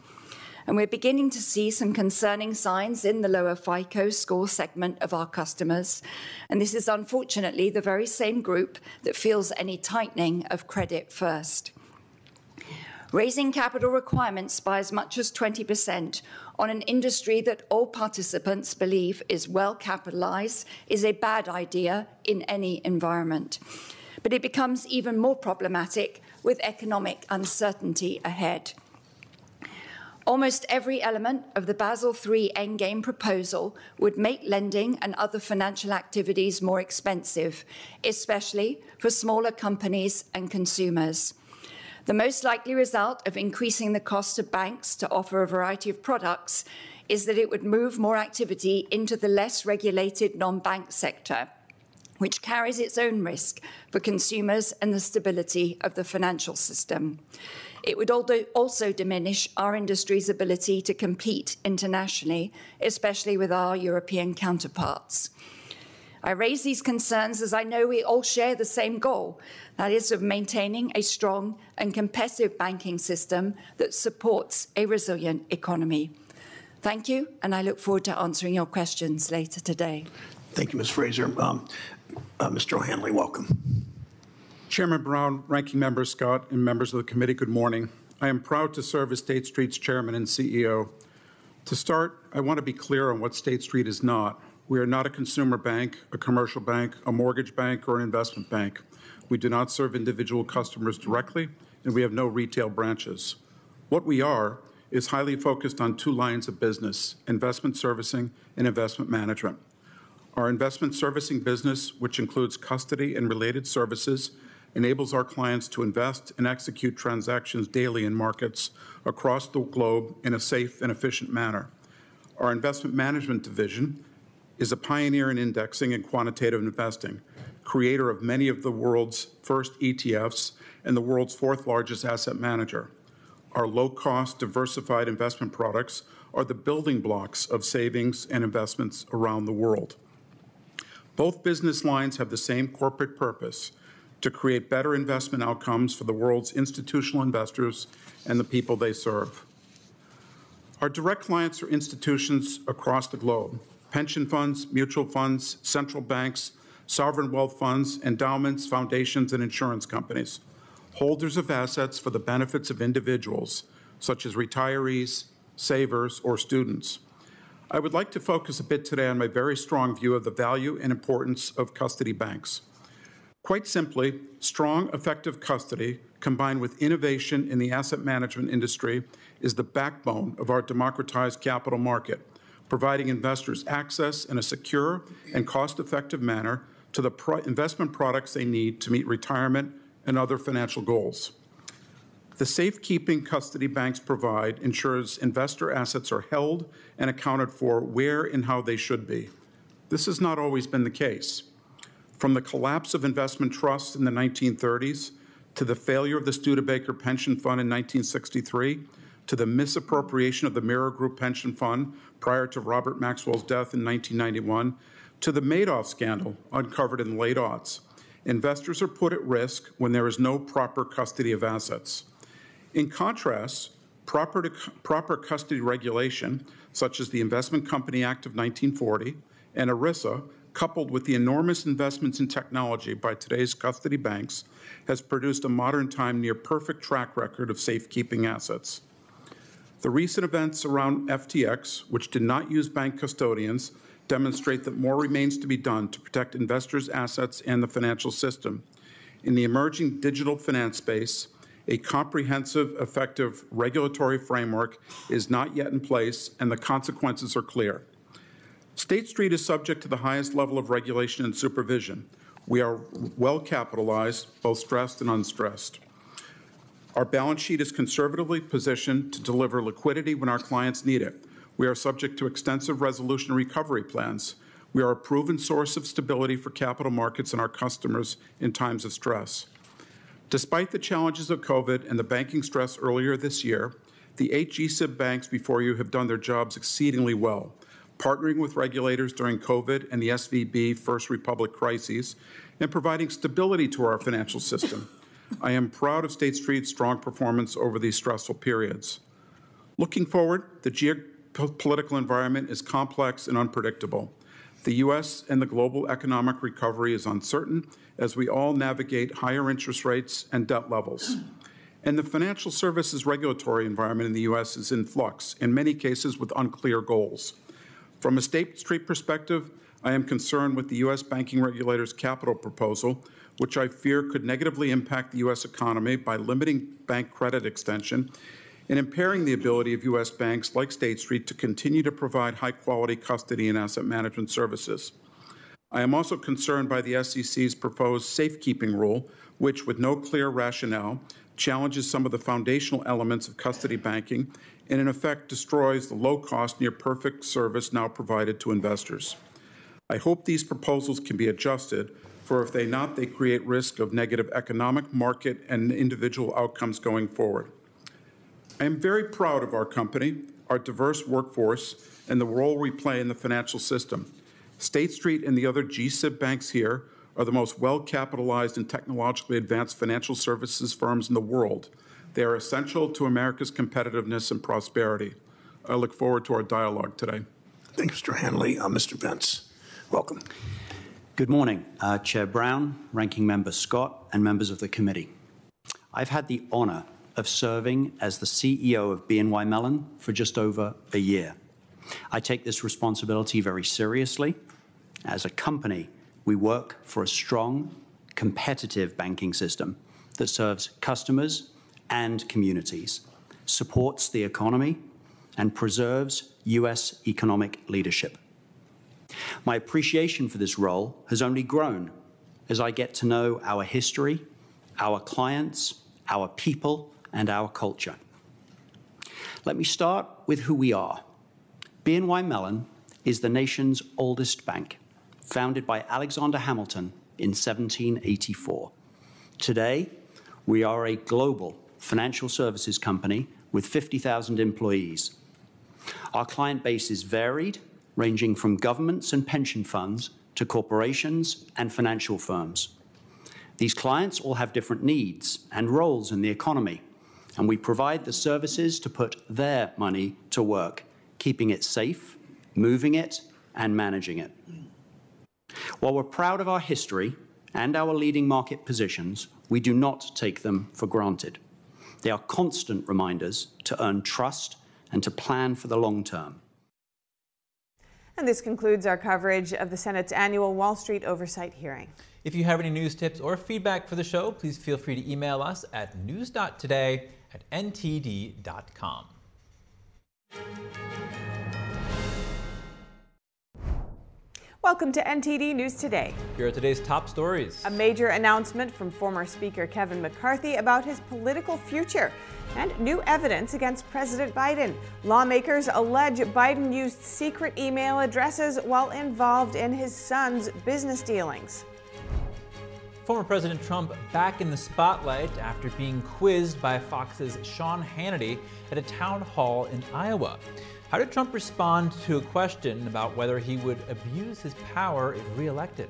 And we're beginning to see some concerning signs in the lower FICO score segment of our customers. And this is unfortunately the very same group that feels any tightening of credit first. Raising capital requirements by as much as 20% on an industry that all participants believe is well capitalized is a bad idea in any environment. But it becomes even more problematic with economic uncertainty ahead. Almost every element of the Basel III Endgame proposal would make lending and other financial activities more expensive, especially for smaller companies and consumers. The most likely result of increasing the cost of banks to offer a variety of products is that it would move more activity into the less regulated non-bank sector, which carries its own risk for consumers and the stability of the financial system. It would also diminish our industry's ability to compete internationally, especially with our European counterparts. I raise these concerns as I know we all share the same goal, that is of maintaining a strong and competitive banking system that supports a resilient economy. Thank you, and I look forward to answering your questions later today. Thank you, Ms. Fraser. Um, uh, Mr. O'Hanley, welcome. Chairman Brown, Ranking Member Scott, and members of the committee, good morning. I am proud to serve as State Street's chairman and CEO. To start, I want to be clear on what State Street is not. We are not a consumer bank, a commercial bank, a mortgage bank, or an investment bank. We do not serve individual customers directly, and we have no retail branches. What we are is highly focused on two lines of business investment servicing and investment management. Our investment servicing business, which includes custody and related services, enables our clients to invest and execute transactions daily in markets across the globe in a safe and efficient manner. Our investment management division is a pioneer in indexing and quantitative investing, creator of many of the world's first ETFs and the world's fourth largest asset manager. Our low cost, diversified investment products are the building blocks of savings and investments around the world. Both business lines have the same corporate purpose to create better investment outcomes for the world's institutional investors and the people they serve. Our direct clients are institutions across the globe pension funds, mutual funds, central banks, sovereign wealth funds, endowments, foundations, and insurance companies, holders of assets for the benefits of individuals, such as retirees, savers, or students. I would like to focus a bit today on my very strong view of the value and importance of custody banks. Quite simply, strong, effective custody combined with innovation in the asset management industry is the backbone of our democratized capital market, providing investors access in a secure and cost effective manner to the pro investment products they need to meet retirement and other financial goals. The safekeeping custody banks provide ensures investor assets are held and accounted for where and how they should be. This has not always been the case. From the collapse of investment trusts in the 1930s to the failure of the Studebaker Pension Fund in 1963 to the misappropriation of the Mirror Group Pension Fund prior to Robert Maxwell's death in 1991 to the Madoff scandal uncovered in the late aughts. Investors are put at risk when there is no proper custody of assets. In contrast, proper, to, proper custody regulation, such as the Investment Company Act of 1940 and ERISA, coupled with the enormous investments in technology by today's custody banks, has produced a modern time near perfect track record of safekeeping assets. The recent events around FTX, which did not use bank custodians, demonstrate that more remains to be done to protect investors' assets and the financial system. In the emerging digital finance space, a comprehensive, effective regulatory framework is not yet in place, and the consequences are clear. State Street is subject to the highest level of regulation and supervision. We are well capitalized, both stressed and unstressed. Our balance sheet is conservatively positioned to deliver liquidity when our clients need it. We are subject to extensive resolution recovery plans. We are a proven source of stability for capital markets and our customers in times of stress. Despite the challenges of COVID and the banking stress earlier this year, the eight GSIB banks before you have done their jobs exceedingly well partnering with regulators during COVID and the SVB First Republic crises, and providing stability to our financial system. I am proud of State Street's strong performance over these stressful periods. Looking forward, the geopolitical environment is complex and unpredictable. The U.S. and the global economic recovery is uncertain as we all navigate higher interest rates and debt levels. And the financial services regulatory environment in the U.S. is in flux, in many cases with unclear goals. From a State Street perspective, I am concerned with the U.S. banking regulator's capital proposal, which I fear could negatively impact the U.S. economy by limiting bank credit extension and impairing the ability of U.S. banks like State Street to continue to provide high quality custody and asset management services. I am also concerned by the SEC's proposed safekeeping rule, which, with no clear rationale, challenges some of the foundational elements of custody banking and in effect destroys the low cost, near perfect service now provided to investors. I hope these proposals can be adjusted, for if they not, they create risk of negative economic, market, and individual outcomes going forward. I am very proud of our company, our diverse workforce, and the role we play in the financial system. State Street and the other GSIB banks here are the most well capitalized and technologically advanced financial services firms in the world. They are essential to America's competitiveness and prosperity. I look forward to our dialogue today. Thank you, Mr. Hanley. Uh, Mr. Vince, welcome. Good morning, uh, Chair Brown, Ranking Member Scott, and members of the committee. I've had the honor of serving as the CEO of BNY Mellon for just over a year. I take this responsibility very seriously. As a company, we work for a strong, competitive banking system that serves customers and communities, supports the economy, and preserves U.S. economic leadership. My appreciation for this role has only grown as I get to know our history, our clients, our people, and our culture. Let me start with who we are. BNY Mellon is the nation's oldest bank, founded by Alexander Hamilton in 1784. Today, we are a global financial services company with 50,000 employees. Our client base is varied, ranging from governments and pension funds to corporations and financial firms. These clients all have different needs and roles in the economy, and we provide the services to put their money to work, keeping it safe, moving it, and managing it. While we're proud of our history and our leading market positions, we do not take them for granted. They are constant reminders to earn trust and to plan for the long term. And this concludes our coverage of the Senate's annual Wall Street Oversight hearing. If you have any news tips or feedback for the show, please feel free to email us at news.today at ntd.com. Welcome to NTD News Today. Here are today's top stories. A major announcement from former Speaker Kevin McCarthy about his political future and new evidence against President Biden. Lawmakers allege Biden used secret email addresses while involved in his son's business dealings. Former President Trump back in the spotlight after being quizzed by Fox's Sean Hannity at a town hall in Iowa. How did Trump respond to a question about whether he would abuse his power if reelected?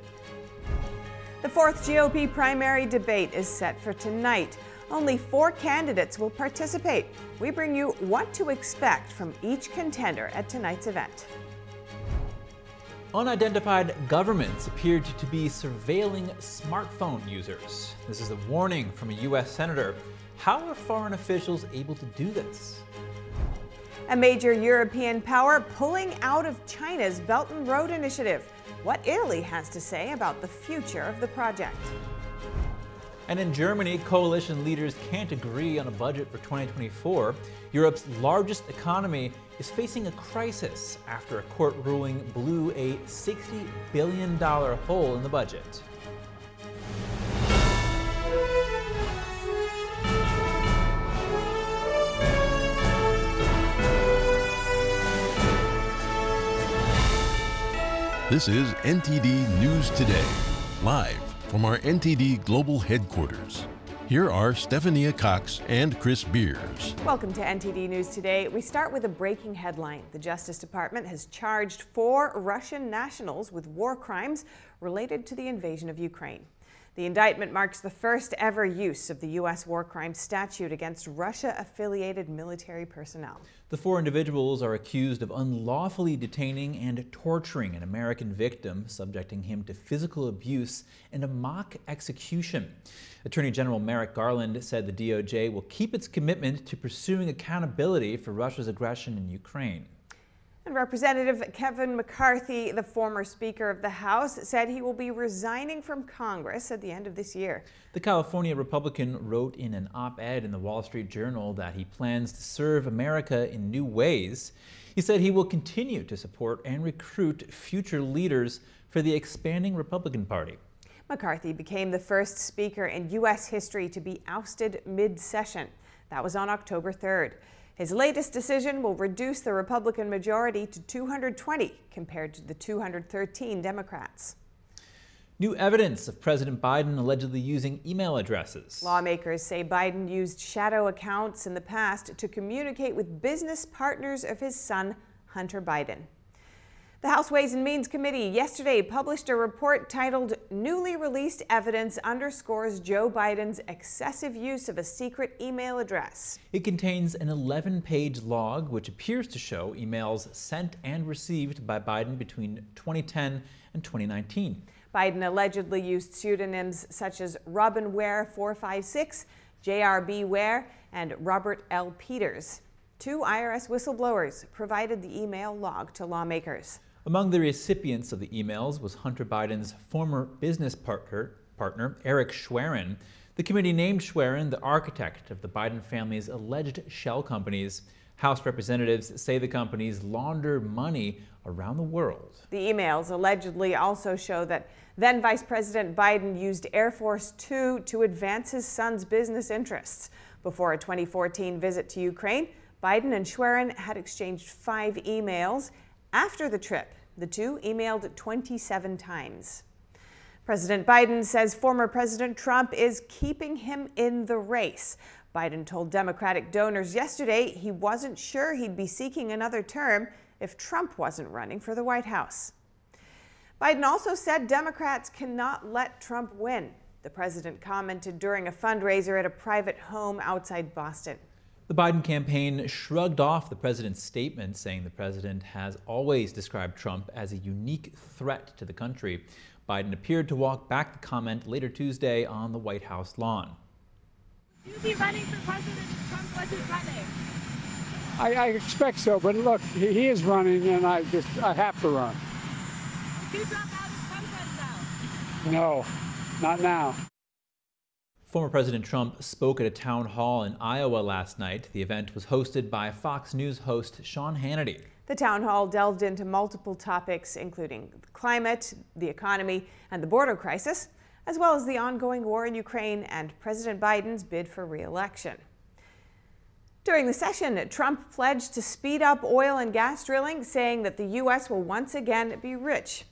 The fourth GOP primary debate is set for tonight. Only four candidates will participate. We bring you what to expect from each contender at tonight's event. Unidentified governments appeared to be surveilling smartphone users. This is a warning from a U.S. senator. How are foreign officials able to do this? A major European power pulling out of China's Belt and Road Initiative. What Italy has to say about the future of the project. And in Germany, coalition leaders can't agree on a budget for 2024. Europe's largest economy is facing a crisis after a court ruling blew a $60 billion hole in the budget. This is NTD News Today, live from our NTD Global Headquarters. Here are Stephania Cox and Chris Beers. Welcome to NTD News Today. We start with a breaking headline. The Justice Department has charged four Russian nationals with war crimes related to the invasion of Ukraine. The indictment marks the first ever use of the U.S. war crimes statute against Russia affiliated military personnel. The four individuals are accused of unlawfully detaining and torturing an American victim, subjecting him to physical abuse and a mock execution. Attorney General Merrick Garland said the DOJ will keep its commitment to pursuing accountability for Russia's aggression in Ukraine. And Representative Kevin McCarthy, the former Speaker of the House, said he will be resigning from Congress at the end of this year. The California Republican wrote in an op ed in the Wall Street Journal that he plans to serve America in new ways. He said he will continue to support and recruit future leaders for the expanding Republican Party. McCarthy became the first Speaker in U.S. history to be ousted mid session. That was on October 3rd. His latest decision will reduce the Republican majority to 220 compared to the 213 Democrats. New evidence of President Biden allegedly using email addresses. Lawmakers say Biden used shadow accounts in the past to communicate with business partners of his son, Hunter Biden. The House Ways and Means Committee yesterday published a report titled Newly Released Evidence Underscores Joe Biden's Excessive Use of a Secret Email Address. It contains an 11 page log which appears to show emails sent and received by Biden between 2010 and 2019. Biden allegedly used pseudonyms such as Robin Ware 456, JRB Ware, and Robert L. Peters. Two IRS whistleblowers provided the email log to lawmakers. Among the recipients of the emails was Hunter Biden's former business partner, partner Eric Schwerin. The committee named Schwerin the architect of the Biden family's alleged shell companies. House representatives say the companies launder money around the world. The emails allegedly also show that then Vice President Biden used Air Force Two to advance his son's business interests. Before a 2014 visit to Ukraine, Biden and Schwerin had exchanged five emails after the trip, the two emailed 27 times. President Biden says former President Trump is keeping him in the race. Biden told Democratic donors yesterday he wasn't sure he'd be seeking another term if Trump wasn't running for the White House. Biden also said Democrats cannot let Trump win. The president commented during a fundraiser at a private home outside Boston. The Biden campaign shrugged off the president's statement, saying the president has always described Trump as a unique threat to the country. Biden appeared to walk back the comment later Tuesday on the White House lawn. Will you be running for president if Trump wasn't running? I, I expect so, but look, he, he is running, and I just I have to run. If you drop out, if Trump runs out. No, not now. Former President Trump spoke at a town hall in Iowa last night. The event was hosted by Fox News host Sean Hannity. The town hall delved into multiple topics, including climate, the economy, and the border crisis, as well as the ongoing war in Ukraine and President Biden's bid for re-election. During the session, Trump pledged to speed up oil and gas drilling, saying that the U.S. will once again be rich.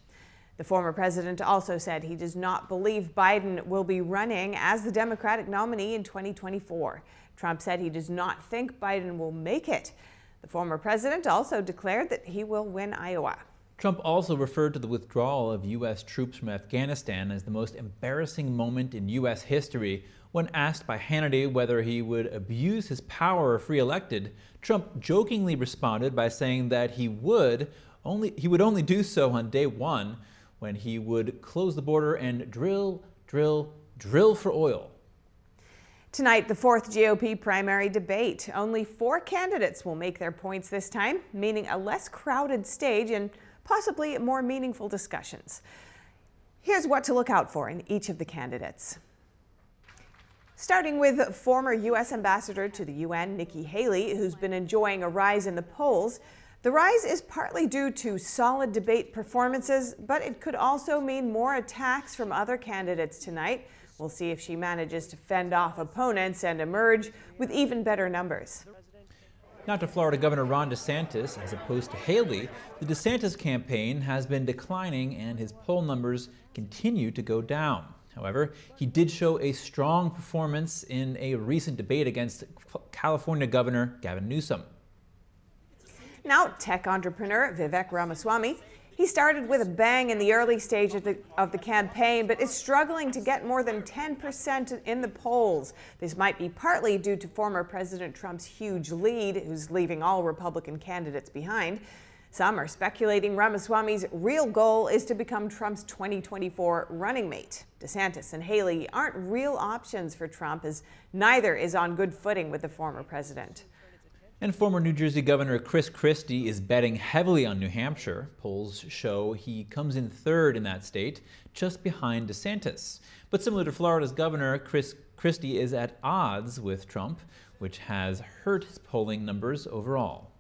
The former president also said he does not believe Biden will be running as the Democratic nominee in 2024. Trump said he does not think Biden will make it. The former president also declared that he will win Iowa. Trump also referred to the withdrawal of U.S. troops from Afghanistan as the most embarrassing moment in U.S. history. When asked by Hannity whether he would abuse his power if reelected, Trump jokingly responded by saying that he would only he would only do so on day one when he would close the border and drill, drill, drill for oil. Tonight, the fourth GOP primary debate. Only four candidates will make their points this time, meaning a less crowded stage and possibly more meaningful discussions. Here's what to look out for in each of the candidates. Starting with former U.S. Ambassador to the UN, Nikki Haley, who's been enjoying a rise in the polls. The rise is partly due to solid debate performances, but it could also mean more attacks from other candidates tonight. We'll see if she manages to fend off opponents and emerge with even better numbers. Now to Florida Governor Ron DeSantis. As opposed to Haley, the DeSantis campaign has been declining and his poll numbers continue to go down. However, he did show a strong performance in a recent debate against California Governor Gavin Newsom. Now, tech entrepreneur Vivek Ramaswamy. He started with a bang in the early stage of the, of the campaign, but is struggling to get more than 10% in the polls. This might be partly due to former President Trump's huge lead, who's leaving all Republican candidates behind. Some are speculating Ramaswamy's real goal is to become Trump's 2024 running mate. DeSantis and Haley aren't real options for Trump, as neither is on good footing with the former president. And former New Jersey Governor Chris Christie is betting heavily on New Hampshire. Polls show he comes in third in that state, just behind DeSantis. But similar to Florida's governor, Chris Christie is at odds with Trump, which has hurt his polling numbers overall.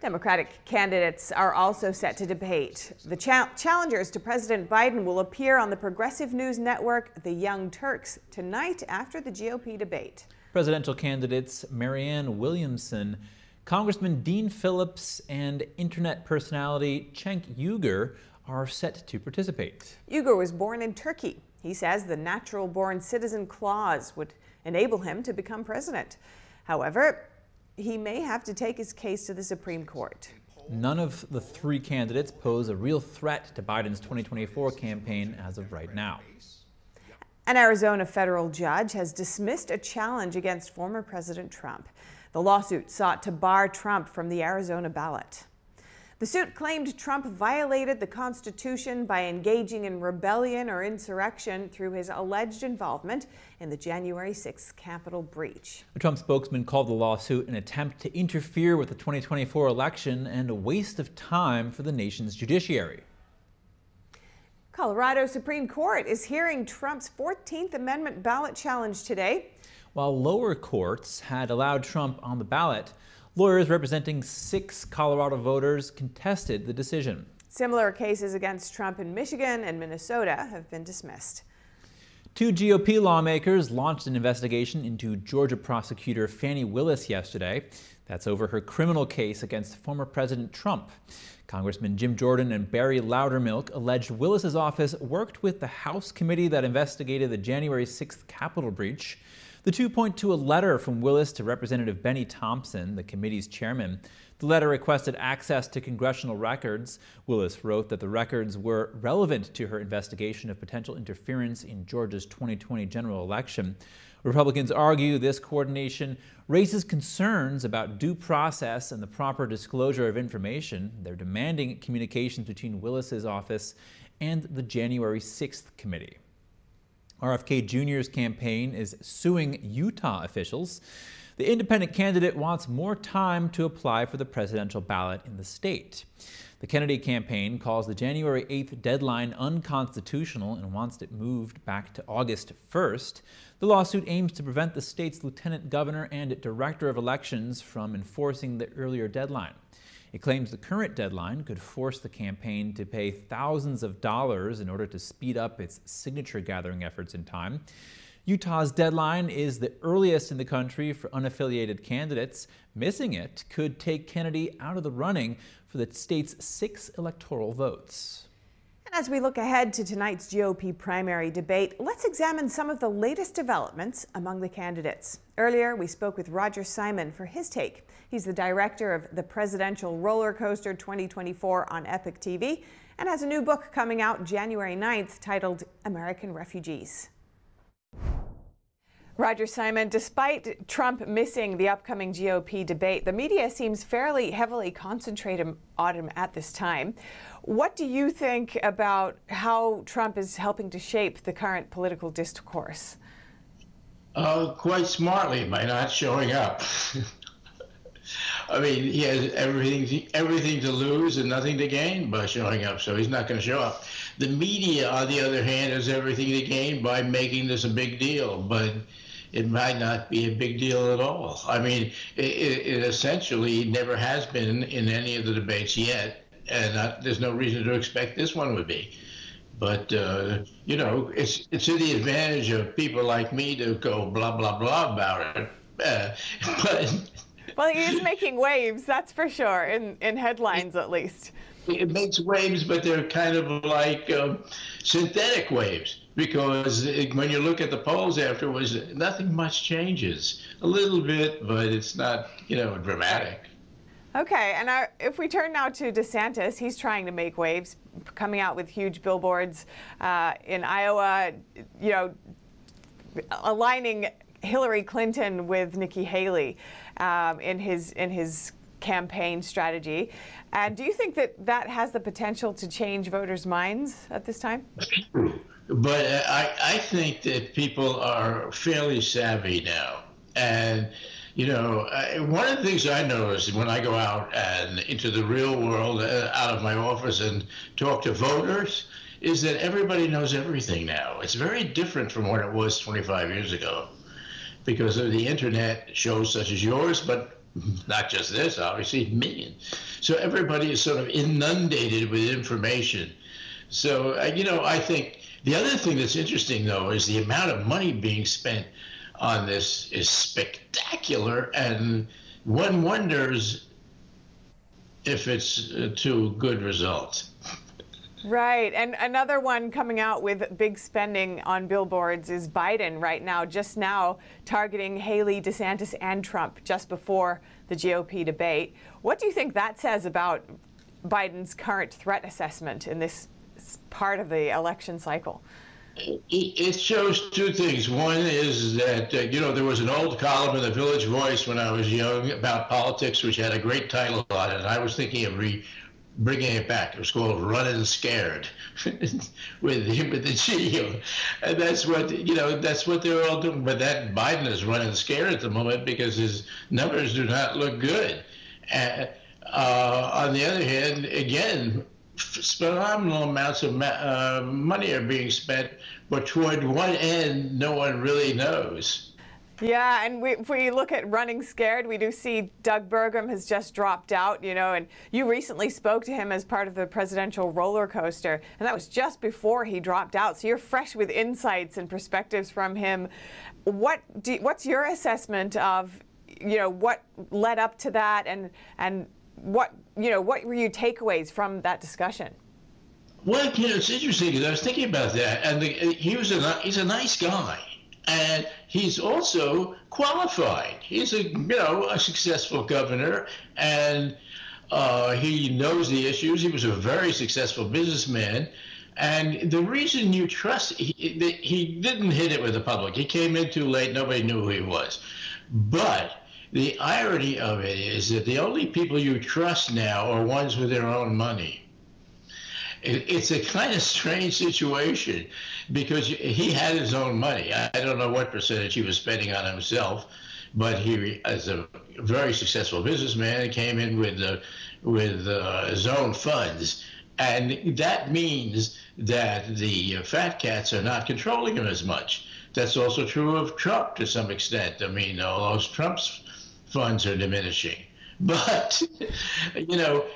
Democratic candidates are also set to debate. The cha challengers to President Biden will appear on the Progressive News Network, The Young Turks, tonight after the GOP debate presidential candidates Marianne Williamson, Congressman Dean Phillips, and internet personality Cenk Uygur are set to participate. Uygur was born in Turkey. He says the natural born citizen clause would enable him to become president. However, he may have to take his case to the Supreme Court. None of the three candidates pose a real threat to Biden's 2024 campaign as of right now. An Arizona federal judge has dismissed a challenge against former President Trump. The lawsuit sought to bar Trump from the Arizona ballot. The suit claimed Trump violated the Constitution by engaging in rebellion or insurrection through his alleged involvement in the January 6th Capitol breach. A Trump spokesman called the lawsuit an attempt to interfere with the 2024 election and a waste of time for the nation's judiciary. Colorado Supreme Court is hearing Trump's 14th Amendment ballot challenge today. While lower courts had allowed Trump on the ballot, lawyers representing six Colorado voters contested the decision. Similar cases against Trump in Michigan and Minnesota have been dismissed. Two GOP lawmakers launched an investigation into Georgia prosecutor Fani Willis yesterday. That's over her criminal case against former President Trump. Congressman Jim Jordan and Barry Loudermilk alleged Willis's office worked with the House committee that investigated the January 6th Capitol breach. The two point to a letter from Willis to Representative Benny Thompson, the committee's chairman. The letter requested access to congressional records. Willis wrote that the records were relevant to her investigation of potential interference in Georgia's 2020 general election. Republicans argue this coordination raises concerns about due process and the proper disclosure of information. They're demanding communications between Willis's office and the January 6th committee. RFK Jr.'s campaign is suing Utah officials. The independent candidate wants more time to apply for the presidential ballot in the state. The Kennedy campaign calls the January 8th deadline unconstitutional and wants it moved back to August 1st. The lawsuit aims to prevent the state's lieutenant governor and director of elections from enforcing the earlier deadline. It claims the current deadline could force the campaign to pay thousands of dollars in order to speed up its signature gathering efforts in time. Utah's deadline is the earliest in the country for unaffiliated candidates. Missing it could take Kennedy out of the running for the state's six electoral votes. And as we look ahead to tonight's GOP primary debate, let's examine some of the latest developments among the candidates. Earlier, we spoke with Roger Simon for his take. He's the director of the Presidential Roller Coaster 2024 on Epoch TV and has a new book coming out January 9th titled American Refugees. Roger Simon, despite Trump missing the upcoming GOP debate, the media seems fairly heavily concentrated on him at this time. What do you think about how Trump is helping to shape the current political discourse? Uh, quite smartly by not showing up. I mean, he has everything everything to lose and nothing to gain by showing up, so he's not going to show up. The media, on the other hand, has everything to gain by making this a big deal, but it might not be a big deal at all. I mean, it, it essentially never has been in any of the debates yet, and there's no reason to expect this one would be. But uh, you know, it's it's to the advantage of people like me to go blah blah blah about it. Uh, but well, he is making waves, that's for sure, in in headlines at least. It makes waves, but they're kind of like um, synthetic waves because it, when you look at the polls afterwards, nothing much changes. A little bit, but it's not, you know, dramatic. Okay, and our, if we turn now to DeSantis, he's trying to make waves, coming out with huge billboards uh, in Iowa, you know, aligning Hillary Clinton with Nikki Haley um, in his in his campaign strategy. And do you think that that has the potential to change voters' minds at this time? But I, I think that people are fairly savvy now. And, you know, one of the things I notice when I go out and into the real world, uh, out of my office and talk to voters, is that everybody knows everything now. It's very different from what it was 25 years ago because of the internet shows such as yours, but not just this, obviously, millions. So everybody is sort of inundated with information. So, uh, you know, I think the other thing that's interesting, though, is the amount of money being spent on this is spectacular, and one wonders if it's uh, to good results. Right. And another one coming out with big spending on billboards is Biden right now, just now targeting Haley, DeSantis, and Trump just before the GOP debate. What do you think that says about Biden's current threat assessment in this part of the election cycle? It shows two things. One is that, uh, you know, there was an old column in the Village Voice when I was young about politics, which had a great title on it. And I was thinking of re- bringing it back. It was called Running Scared with with the G. And that's what, you know, that's what they're all doing. But that Biden is running scared at the moment because his numbers do not look good. Uh, uh, on the other hand, again, phenomenal amounts of uh, money are being spent, but toward what end, no one really knows. Yeah, and we, if we look at running scared, we do see Doug Burgum has just dropped out, you know, and you recently spoke to him as part of the presidential roller coaster, and that was just before he dropped out. So you're fresh with insights and perspectives from him. What do, what's your assessment of, you know, what led up to that, and and what you know, what were your takeaways from that discussion? Well, you know, it's interesting because I was thinking about that, and the, he was a he's a nice guy, and he's also qualified. He's a you know a successful governor, and uh, he knows the issues. He was a very successful businessman. And the reason you trust, he, he didn't hit it with the public. He came in too late. Nobody knew who he was. But the irony of it is that the only people you trust now are ones with their own money. it's a kind of strange situation because he had his own money. I don't know what percentage he was spending on himself, but he, as a very successful businessman, came in with uh, with uh, his own funds, and that means that the fat cats are not controlling him as much. That's also true of Trump to some extent. I mean, all those Trump's funds are diminishing. But you know,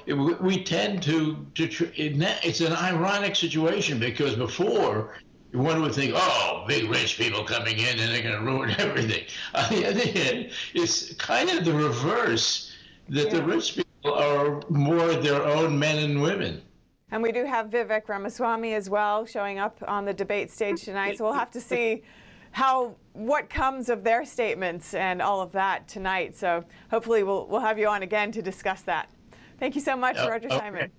we tend to to it's an ironic situation because before one would think, oh, big rich people coming in and they're going to ruin everything. On the other hand, it's kind of the reverse that yeah. the rich people are more their own men and women. And we do have Vivek Ramaswamy as well showing up on the debate stage tonight. So we'll have to see how what comes of their statements and all of that tonight. So hopefully we'll we'll have you on again to discuss that. Thank you so much, Roger okay. Simon.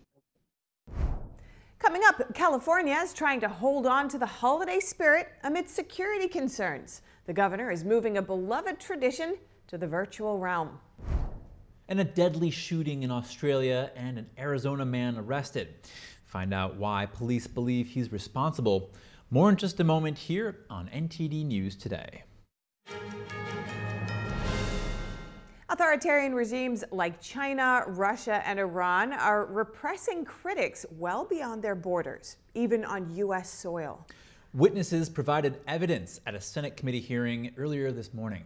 Coming up, California is trying to hold on to the holiday spirit amid security concerns. The governor is moving a beloved tradition to the virtual realm. And a deadly shooting in Australia and an Arizona man arrested. Find out why police believe he's responsible. More in just a moment here on NTD News Today. Authoritarian regimes like China, Russia, and Iran are repressing critics well beyond their borders, even on U.S. soil. Witnesses provided evidence at a Senate committee hearing earlier this morning.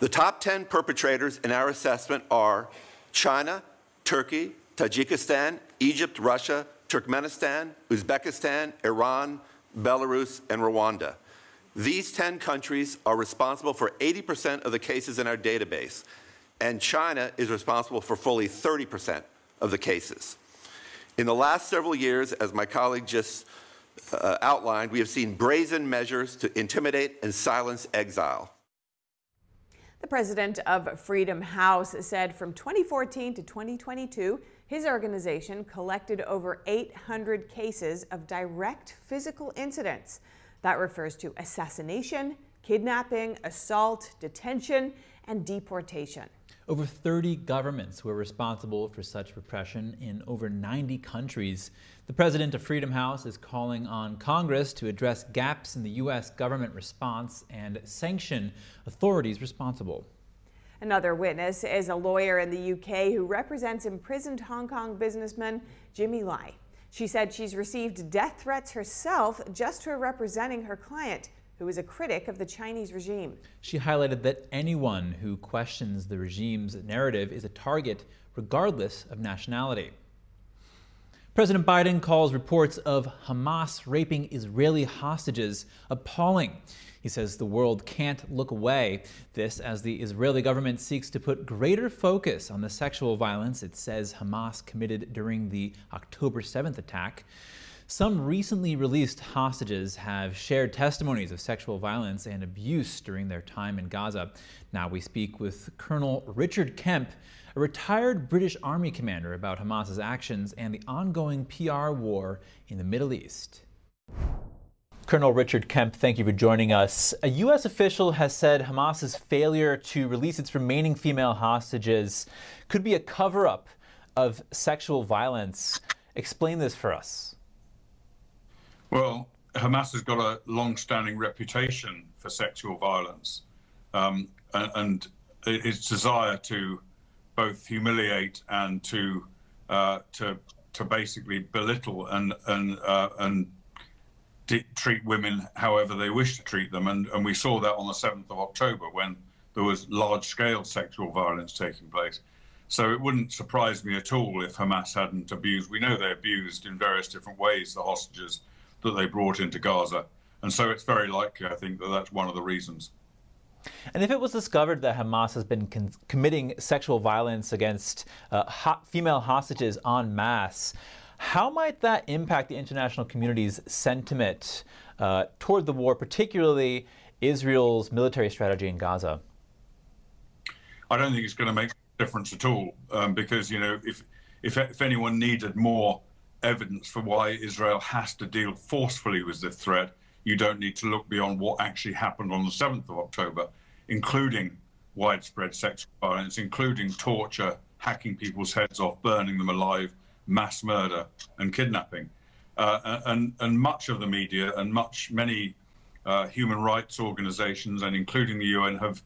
The top 10 perpetrators in our assessment are China, Turkey, Tajikistan, Egypt, Russia, Turkmenistan, Uzbekistan, Iran, Belarus, and Rwanda. These 10 countries are responsible for 80% of the cases in our database, and China is responsible for fully 30% of the cases. In the last several years, as my colleague just uh, outlined, we have seen brazen measures to intimidate and silence exile. The president of Freedom House said from 2014 to 2022, his organization collected over 800 cases of direct physical incidents. That refers to assassination, kidnapping, assault, detention, and deportation. Over 30 governments were responsible for such repression in over 90 countries. The president of Freedom House is calling on Congress to address gaps in the U.S. government response and sanction authorities responsible. Another witness is a lawyer in the UK who represents imprisoned Hong Kong businessman Jimmy Lai. She said she's received death threats herself just for representing her client, who is a critic of the Chinese regime. She highlighted that anyone who questions the regime's narrative is a target, regardless of nationality. President Biden calls reports of Hamas raping Israeli hostages appalling. He says the world can't look away. This as the Israeli government seeks to put greater focus on the sexual violence it says Hamas committed during the October 7th attack. Some recently released hostages have shared testimonies of sexual violence and abuse during their time in Gaza. Now we speak with Colonel Richard Kemp, a retired British Army commander, about Hamas's actions and the ongoing PR war in the Middle East. Colonel Richard Kemp, thank you for joining us. A U.S. official has said Hamas's failure to release its remaining female hostages could be a cover up of sexual violence. Explain this for us. Well, Hamas has got a long standing reputation for sexual violence um, and, and, its desire to both humiliate and to, uh, to, to basically belittle and, and, uh, and treat women however they wish to treat them. And, and we saw that on the 7th of October when there was large scale sexual violence taking place. So it wouldn't surprise me at all if Hamas hadn't abused. We know they abused in various different ways the hostages that they brought into Gaza. And so it's very likely, I think, that that's one of the reasons. And if it was discovered that Hamas has been committing sexual violence against uh, ho female hostages en masse, how might that impact the international community's sentiment uh, toward the war, particularly Israel's military strategy in Gaza? I don't think it's going to make a difference at all um, because, you know, if, if, if anyone needed more evidence for why Israel has to deal forcefully with this threat, you don't need to look beyond what actually happened on the 7th of October, including widespread sexual violence, including torture, hacking people's heads off, burning them alive, mass murder, and kidnapping. Uh, and, and much of the media and much many uh, human rights organizations, and including the UN, have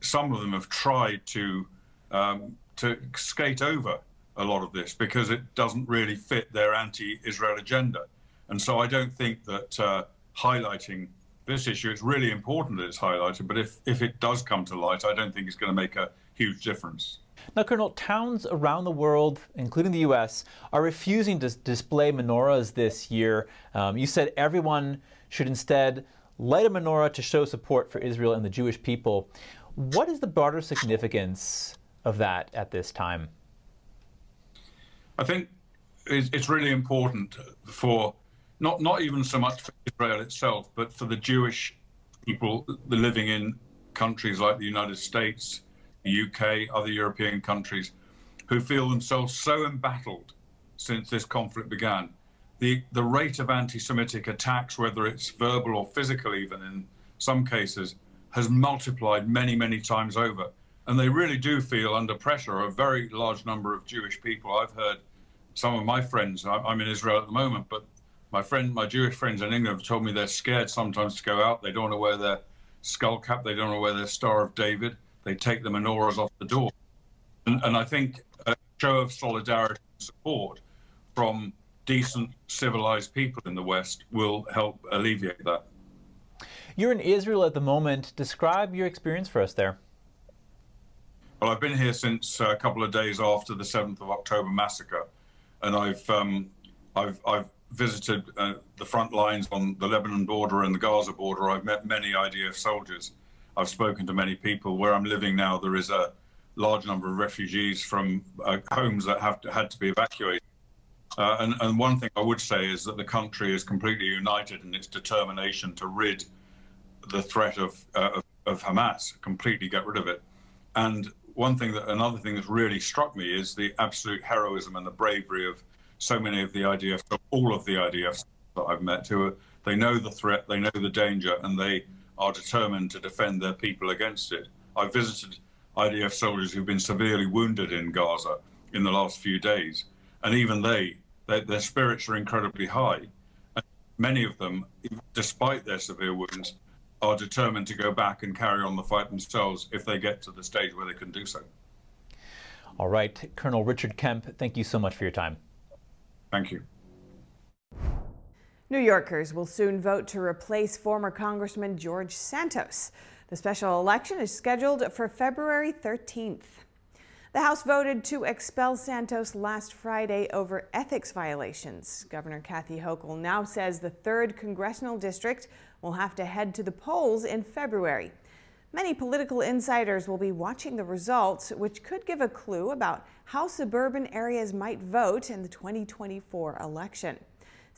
some of them have tried to um, to skate over a lot of this because it doesn't really fit their anti-Israel agenda. And so I don't think that uh, highlighting this issue, it's really important that it's highlighted, but if, if it does come to light, I don't think it's going to make a huge difference. Now, Colonel, towns around the world, including the U.S., are refusing to display menorahs this year. Um, you said everyone should instead light a menorah to show support for Israel and the Jewish people. What is the broader significance of that at this time? I think it's really important for not not even so much for Israel itself, but for the Jewish people living in countries like the United States, the UK, other European countries, who feel themselves so embattled since this conflict began. The the rate of anti-Semitic attacks, whether it's verbal or physical, even in some cases, has multiplied many many times over. And they really do feel under pressure. A very large number of Jewish people. I've heard some of my friends. I'm in Israel at the moment, but my friend, my Jewish friends in England have told me they're scared sometimes to go out. They don't want to wear their skull cap. They don't want to wear their Star of David. They take the menorahs off the door. And, and I think a show of solidarity and support from decent, civilized people in the West will help alleviate that. You're in Israel at the moment. Describe your experience for us there. Well, I've been here since a couple of days after the 7th of October massacre, and I've um, I've I've visited uh, the front lines on the Lebanon border and the Gaza border. I've met many IDF soldiers. I've spoken to many people. Where I'm living now, there is a large number of refugees from uh, homes that have to, had to be evacuated. Uh, and, and, one thing I would say is that the country is completely united in its determination to rid the threat of, uh, of, of Hamas, completely get rid of it. And one thing that another thing that's really struck me is the absolute heroism and the bravery of so many of the IDF, all of the IDFs that I've met, who are, they know the threat, they know the danger, and they are determined to defend their people against it. I've visited IDF soldiers who've been severely wounded in Gaza in the last few days, and even they, their, their spirits are incredibly high. And many of them, despite their severe wounds, are determined to go back and carry on the fight themselves if they get to the stage where they can do so. All right, Colonel Richard Kemp, thank you so much for your time. Thank you. New Yorkers will soon vote to replace former Congressman George Santos. The special election is scheduled for February 13th. The House voted to expel Santos last Friday over ethics violations. Governor Kathy Hochul now says the 3rd Congressional District will have to head to the polls in February. Many political insiders will be watching the results, which could give a clue about how suburban areas might vote in the 2024 election.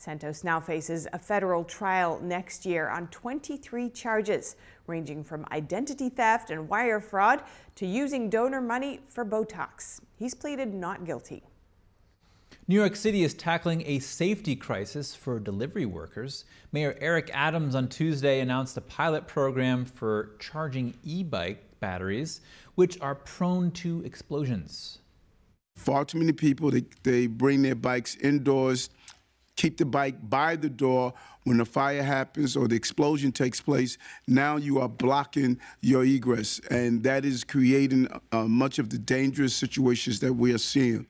Santos now faces a federal trial next year on 23 charges, ranging from identity theft and wire fraud to using donor money for Botox. He's pleaded not guilty. New York City is tackling a safety crisis for delivery workers. Mayor Eric Adams on Tuesday announced a pilot program for charging e bike batteries, which are prone to explosions. Far too many people, they, they bring their bikes indoors, keep the bike by the door. When the fire happens or the explosion takes place, now you are blocking your egress, and that is creating uh, much of the dangerous situations that we are seeing.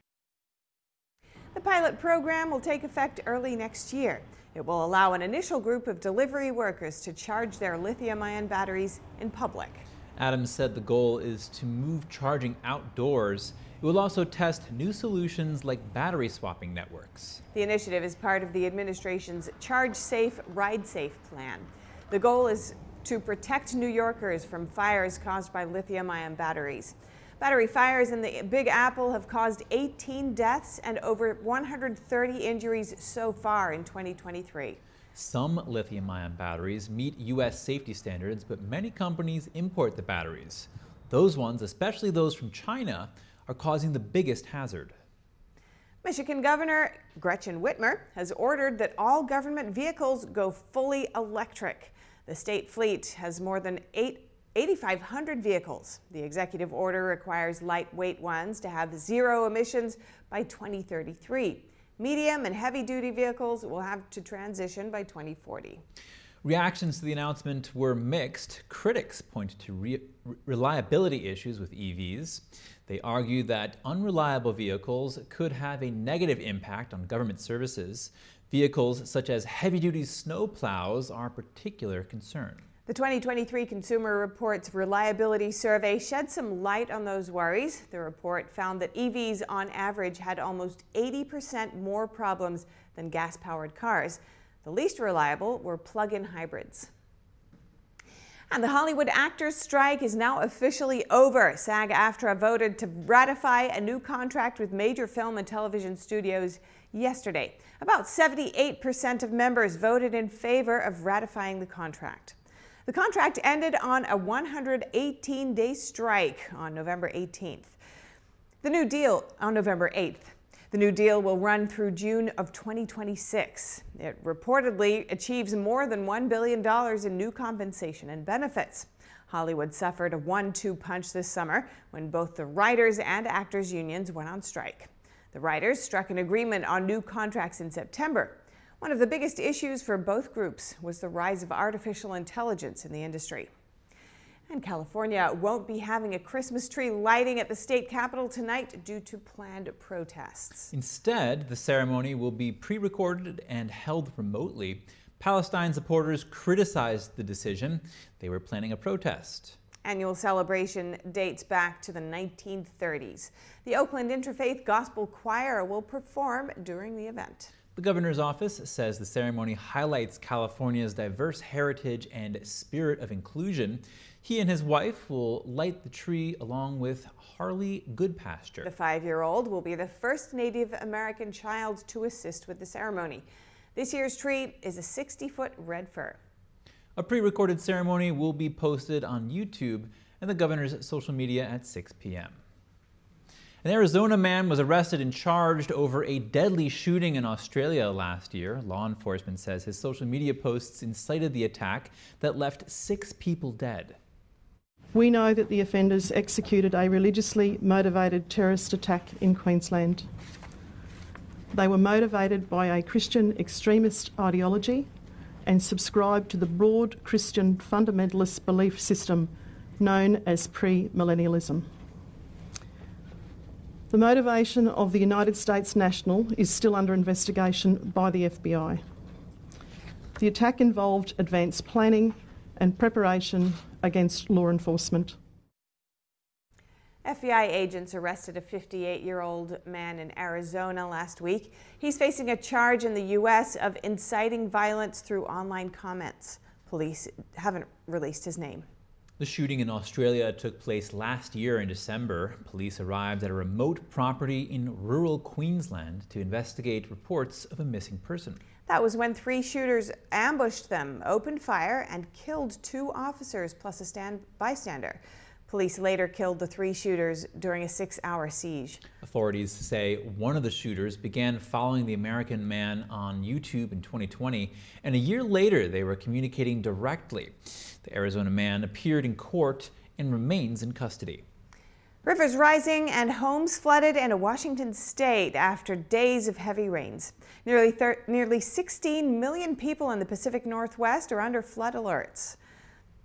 The pilot program will take effect early next year. It will allow an initial group of delivery workers to charge their lithium ion batteries in public. Adams said the goal is to move charging outdoors. It will also test new solutions like battery swapping networks. The initiative is part of the administration's Charge Safe, Ride Safe plan. The goal is to protect New Yorkers from fires caused by lithium ion batteries. Battery fires in the Big Apple have caused 18 deaths and over 130 injuries so far in 2023. Some lithium ion batteries meet U.S. safety standards, but many companies import the batteries. Those ones, especially those from China, are causing the biggest hazard. Michigan Governor Gretchen Whitmer has ordered that all government vehicles go fully electric. The state fleet has more than 8,500 vehicles. The executive order requires lightweight ones to have zero emissions by 2033. Medium and heavy duty vehicles will have to transition by 2040. Reactions to the announcement were mixed. Critics pointed to re reliability issues with EVs. They argue that unreliable vehicles could have a negative impact on government services. Vehicles such as heavy duty snow plows are a particular concern. The 2023 Consumer Reports Reliability Survey shed some light on those worries. The report found that EVs on average had almost 80% more problems than gas powered cars. The least reliable were plug in hybrids. And the Hollywood actors' strike is now officially over. SAG AFTRA voted to ratify a new contract with major film and television studios yesterday. About 78% of members voted in favor of ratifying the contract. The contract ended on a 118 day strike on November 18th. The new deal on November 8th. The new deal will run through June of 2026. It reportedly achieves more than $1 billion in new compensation and benefits. Hollywood suffered a one two punch this summer when both the writers and actors unions went on strike. The writers struck an agreement on new contracts in September. One of the biggest issues for both groups was the rise of artificial intelligence in the industry. And California won't be having a Christmas tree lighting at the state capitol tonight due to planned protests. Instead, the ceremony will be pre recorded and held remotely. Palestine supporters criticized the decision. They were planning a protest. Annual celebration dates back to the 1930s. The Oakland Interfaith Gospel Choir will perform during the event. The governor's office says the ceremony highlights California's diverse heritage and spirit of inclusion. He and his wife will light the tree along with Harley Goodpasture. The five year old will be the first Native American child to assist with the ceremony. This year's tree is a 60 foot red fir. A pre recorded ceremony will be posted on YouTube and the governor's social media at 6 p.m. An Arizona man was arrested and charged over a deadly shooting in Australia last year. Law enforcement says his social media posts incited the attack that left six people dead. We know that the offenders executed a religiously motivated terrorist attack in Queensland. They were motivated by a Christian extremist ideology and subscribed to the broad Christian fundamentalist belief system known as premillennialism. The motivation of the United States national is still under investigation by the FBI. The attack involved advanced planning and preparation against law enforcement. FBI agents arrested a 58 year old man in Arizona last week. He's facing a charge in the U.S. of inciting violence through online comments. Police haven't released his name. The shooting in Australia took place last year in December. Police arrived at a remote property in rural Queensland to investigate reports of a missing person. That was when three shooters ambushed them, opened fire, and killed two officers plus a stand bystander. Police later killed the three shooters during a six hour siege. Authorities say one of the shooters began following the American man on YouTube in 2020, and a year later they were communicating directly. The Arizona man appeared in court and remains in custody. Rivers rising and homes flooded in Washington state after days of heavy rains. Nearly, nearly 16 million people in the Pacific Northwest are under flood alerts.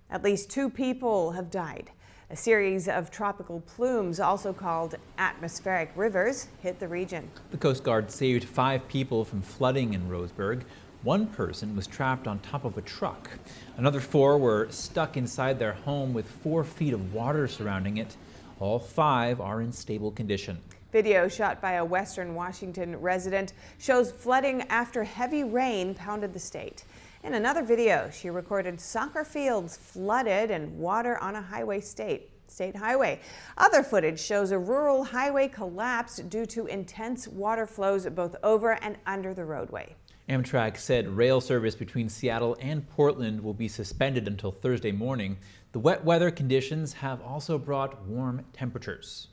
At least two people have died. A series of tropical plumes, also called atmospheric rivers, hit the region. The Coast Guard saved five people from flooding in Roseburg. One person was trapped on top of a truck. Another four were stuck inside their home with four feet of water surrounding it. All five are in stable condition. Video shot by a Western Washington resident shows flooding after heavy rain pounded the state. In another video, she recorded soccer fields flooded and water on a highway state state highway. Other footage shows a rural highway collapsed due to intense water flows both over and under the roadway. Amtrak said rail service between Seattle and Portland will be suspended until Thursday morning. The wet weather conditions have also brought warm temperatures.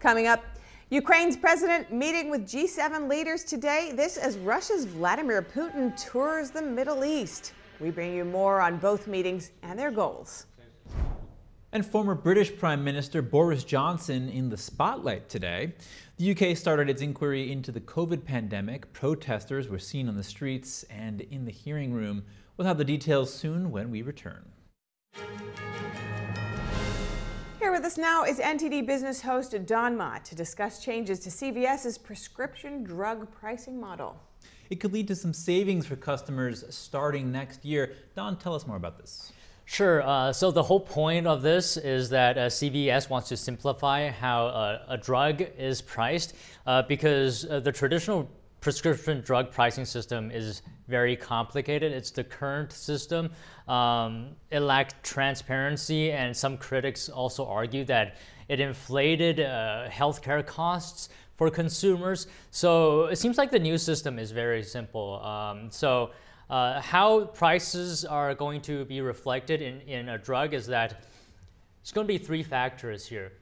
Coming up, Ukraine's president meeting with G7 leaders today. This as Russia's Vladimir Putin tours the Middle East. We bring you more on both meetings and their goals. And former British Prime Minister Boris Johnson in the spotlight today. The UK started its inquiry into the COVID pandemic. Protesters were seen on the streets and in the hearing room. We'll have the details soon when we return. Here with us now is NTD Business host Don Mott to discuss changes to CVS's prescription drug pricing model. It could lead to some savings for customers starting next year. Don, tell us more about this. Sure. Uh, so the whole point of this is that uh, CVS wants to simplify how uh, a drug is priced uh, because uh, the traditional prescription drug pricing system is very complicated. It's the current system. Um, it lacked transparency, and some critics also argue that it inflated uh, healthcare costs for consumers. So it seems like the new system is very simple. Um, so uh, how prices are going to be reflected in, in a drug is that it's going to be three factors here.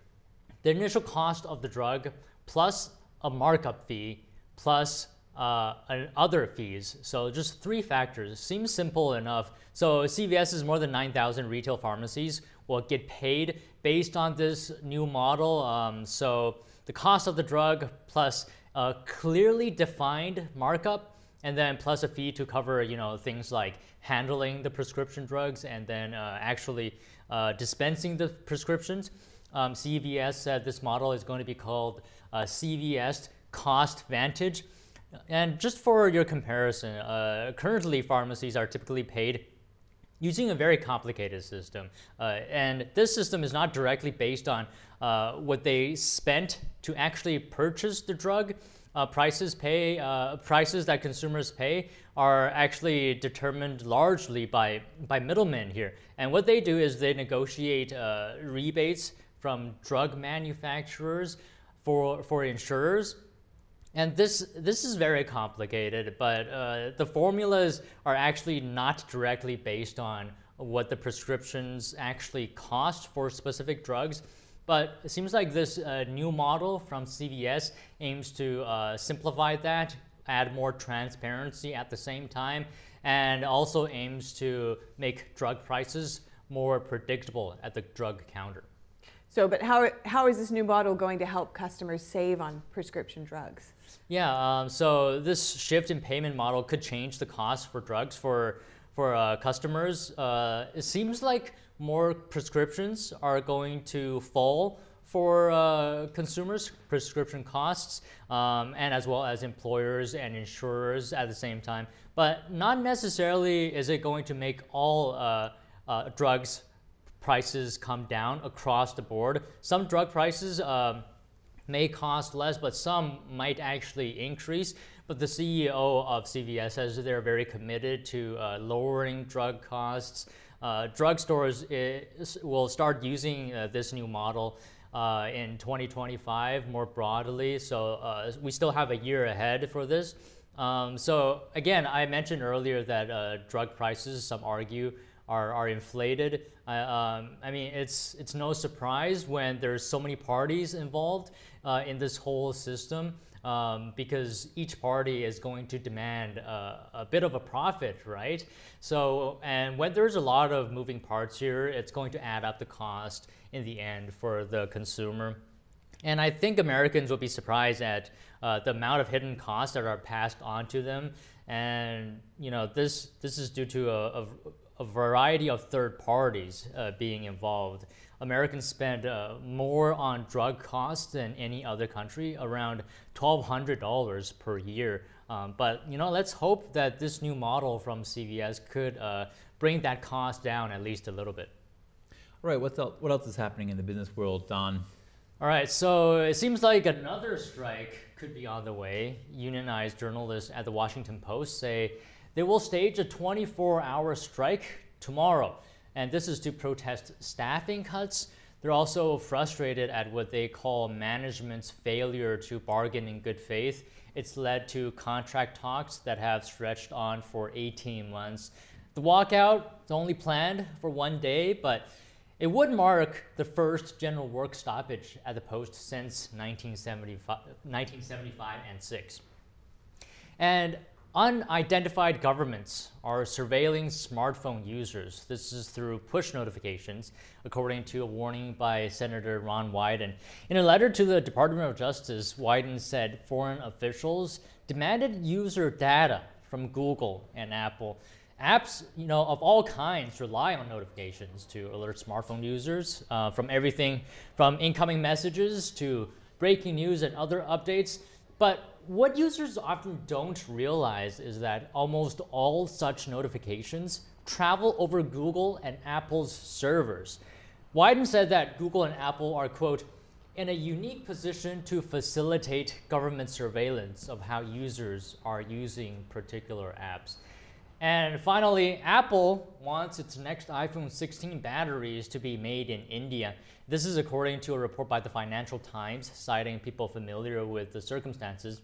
The initial cost of the drug plus a markup fee plus uh, other fees. So just three factors. Seems simple enough. So CVS is more than 9,000 retail pharmacies will get paid based on this new model. Um, so the cost of the drug plus a clearly defined markup and then plus a fee to cover you know things like handling the prescription drugs and then uh, actually uh, dispensing the prescriptions. Um, CVS said this model is going to be called uh, CVS Cost Vantage. And just for your comparison, uh, currently pharmacies are typically paid using a very complicated system. Uh, and this system is not directly based on uh, what they spent to actually purchase the drug, uh, prices pay uh, prices that consumers pay are actually determined largely by by middlemen here. And what they do is they negotiate uh, rebates from drug manufacturers for for insurers. And this this is very complicated, but uh, the formulas are actually not directly based on what the prescriptions actually cost for specific drugs. But it seems like this uh, new model from CVS aims to uh, simplify that, add more transparency at the same time, and also aims to make drug prices more predictable at the drug counter. So, but how, how is this new model going to help customers save on prescription drugs? Yeah, um, so this shift in payment model could change the cost for drugs for, for uh, customers. Uh, it seems like more prescriptions are going to fall for uh, consumers, prescription costs, um, and as well as employers and insurers at the same time. But not necessarily is it going to make all uh, uh, drugs prices come down across the board. Some drug prices um, may cost less, but some might actually increase. But the CEO of CVS says they're very committed to uh, lowering drug costs uh, drugstores will start using uh, this new model uh, in 2025 more broadly. So uh, we still have a year ahead for this. Um, so again, I mentioned earlier that drug prices, some argue, are, are inflated. Um, I mean, it's, it's no surprise when there's so many parties involved uh, in this whole system um, because each party is going to demand uh, a bit of a profit, right? So, and when there's a lot of moving parts here, it's going to add up the cost in the end for the consumer. And I think Americans will be surprised at uh, the amount of hidden costs that are passed on to them. And you know, this this is due to a, a, a variety of third parties uh, being involved. Americans spend uh, more on drug costs than any other country, around $1,200 per year. Um, but you know, let's hope that this new model from CVS could uh, bring that cost down at least a little bit. All right, what's else, what else is happening in the business world, Don? All right, so it seems like another strike could be on the way. Unionized journalists at the Washington Post say they will stage a 24 hour strike tomorrow and this is to protest staffing cuts. They're also frustrated at what they call management's failure to bargain in good faith. It's led to contract talks that have stretched on for 18 months. The walkout is only planned for one day, but it would mark the first general work stoppage at the post since 1975, 1975 and 6. And unidentified governments are surveilling smartphone users. This is through push notifications, according to a warning by Senator Ron Wyden. In a letter to the Department of Justice, Wyden said foreign officials demanded user data from Google and Apple. Apps, you know, of all kinds rely on notifications to alert smartphone users, uh, from everything from incoming messages to breaking news and other updates. But what users often don't realize is that almost all such notifications travel over Google and Apple's servers. Wyden said that Google and Apple are, quote, in a unique position to facilitate government surveillance of how users are using particular apps. And finally, Apple wants its next iPhone 16 batteries to be made in India. This is according to a report by the Financial Times, citing people familiar with the circumstances.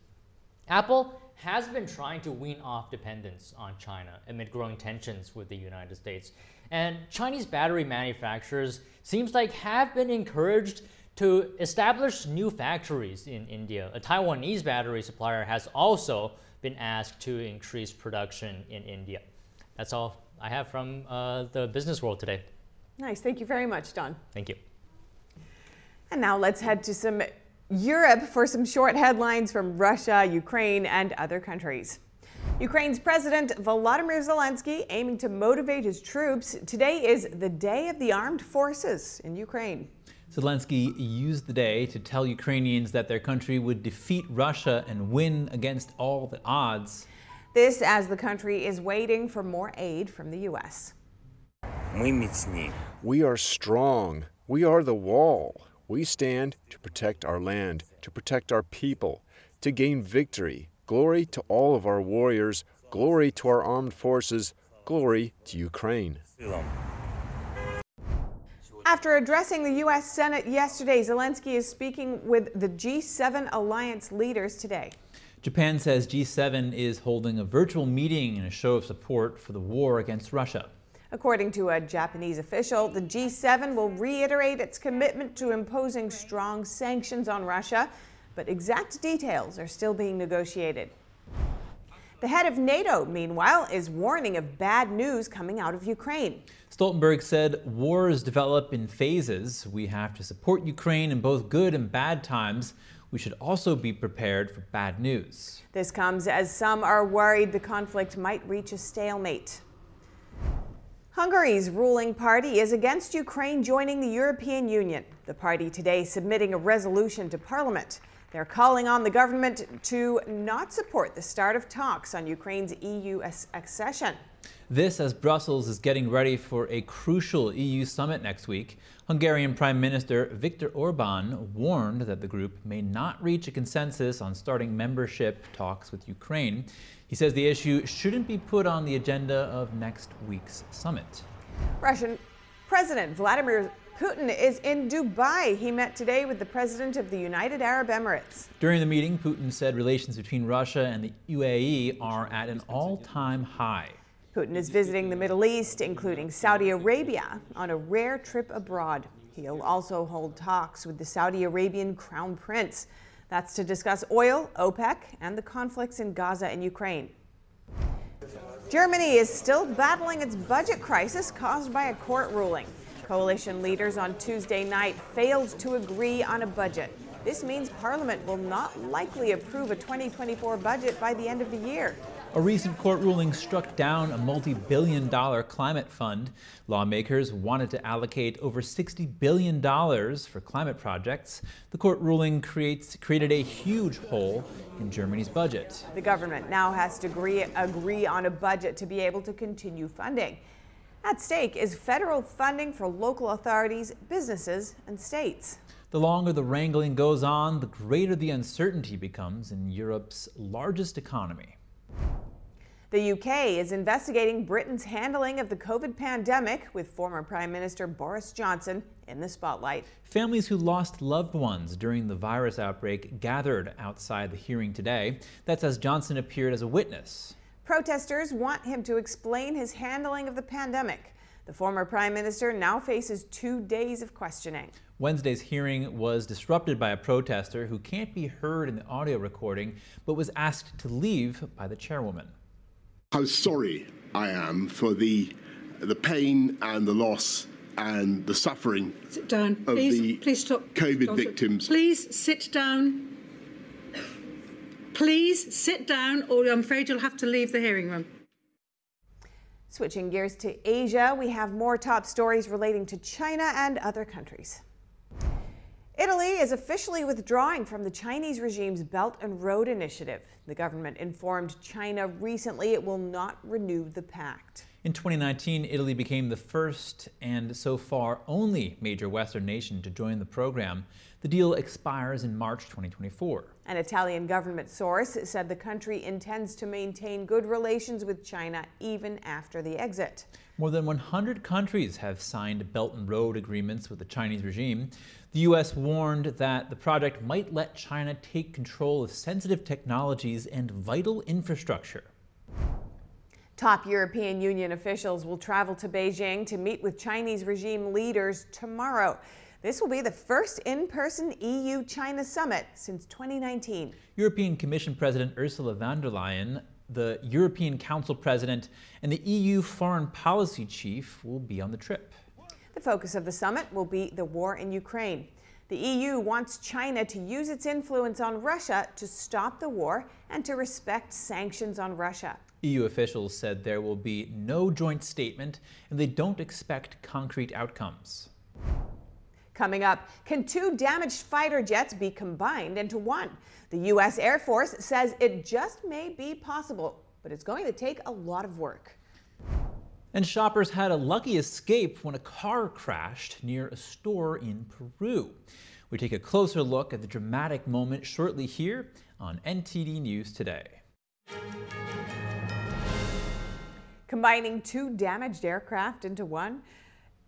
Apple has been trying to wean off dependence on China amid growing tensions with the United States. And Chinese battery manufacturers seems like have been encouraged to establish new factories in India. A Taiwanese battery supplier has also been asked to increase production in India. That's all I have from uh, the business world today. Nice. Thank you very much, Don. Thank you. And now let's head to some Europe for some short headlines from Russia, Ukraine, and other countries. Ukraine's President Volodymyr Zelensky aiming to motivate his troops. Today is the Day of the Armed Forces in Ukraine. Zelensky used the day to tell Ukrainians that their country would defeat Russia and win against all the odds. This as the country is waiting for more aid from the U.S. We are strong. We are the wall. We stand to protect our land, to protect our people, to gain victory. Glory to all of our warriors. Glory to our armed forces. Glory to Ukraine. After addressing the U.S. Senate yesterday, Zelensky is speaking with the G7 alliance leaders today. Japan says G7 is holding a virtual meeting in a show of support for the war against Russia. According to a Japanese official, the G7 will reiterate its commitment to imposing strong sanctions on Russia, but exact details are still being negotiated. The head of NATO, meanwhile, is warning of bad news coming out of Ukraine. Stoltenberg said wars develop in phases. We have to support Ukraine in both good and bad times. We should also be prepared for bad news. This comes as some are worried the conflict might reach a stalemate. Hungary's ruling party is against Ukraine joining the European Union. The party today submitting a resolution to parliament. They're calling on the government to not support the start of talks on Ukraine's EU accession. This as Brussels is getting ready for a crucial EU summit next week. Hungarian Prime Minister Viktor Orban warned that the group may not reach a consensus on starting membership talks with Ukraine. He says the issue shouldn't be put on the agenda of next week's summit. Russian President Vladimir Putin is in Dubai. He met today with the president of the United Arab Emirates. During the meeting, Putin said relations between Russia and the UAE are at an all time high. Putin is visiting the Middle East, including Saudi Arabia, on a rare trip abroad. He'll also hold talks with the Saudi Arabian Crown Prince. That's to discuss oil, OPEC, and the conflicts in Gaza and Ukraine. Germany is still battling its budget crisis caused by a court ruling. Coalition leaders on Tuesday night failed to agree on a budget. This means Parliament will not likely approve a 2024 budget by the end of the year. A recent court ruling struck down a multi billion dollar climate fund. Lawmakers wanted to allocate over $60 billion for climate projects. The court ruling creates, created a huge hole in Germany's budget. The government now has to agree, agree on a budget to be able to continue funding. At stake is federal funding for local authorities, businesses, and states. The longer the wrangling goes on, the greater the uncertainty becomes in Europe's largest economy. The UK is investigating Britain's handling of the COVID pandemic, with former Prime Minister Boris Johnson in the spotlight. Families who lost loved ones during the virus outbreak gathered outside the hearing today. That's as Johnson appeared as a witness. Protesters want him to explain his handling of the pandemic. The former prime minister now faces two days of questioning. Wednesday's hearing was disrupted by a protester who can't be heard in the audio recording, but was asked to leave by the chairwoman. How sorry I am for the, the pain and the loss and the suffering sit down. of Please, the please stop. COVID Stop. victims. Please sit down. Please sit down, or I'm afraid you'll have to leave the hearing room. Switching gears to Asia, we have more top stories relating to China and other countries. Italy is officially withdrawing from the Chinese regime's Belt and Road Initiative. The government informed China recently it will not renew the pact. In 2019, Italy became the first and so far only major Western nation to join the program. The deal expires in March 2024. An Italian government source said the country intends to maintain good relations with China even after the exit. More than 100 countries have signed Belt and Road agreements with the Chinese regime. The U.S. warned that the project might let China take control of sensitive technologies and vital infrastructure. Top European Union officials will travel to Beijing to meet with Chinese regime leaders tomorrow. This will be the first in person EU China summit since 2019. European Commission President Ursula von der Leyen, the European Council President, and the EU Foreign Policy Chief will be on the trip. The focus of the summit will be the war in Ukraine. The EU wants China to use its influence on Russia to stop the war and to respect sanctions on Russia. EU officials said there will be no joint statement and they don't expect concrete outcomes. Coming up, can two damaged fighter jets be combined into one? The U.S. Air Force says it just may be possible, but it's going to take a lot of work. And shoppers had a lucky escape when a car crashed near a store in Peru. We take a closer look at the dramatic moment shortly here on NTD News Today. Combining two damaged aircraft into one?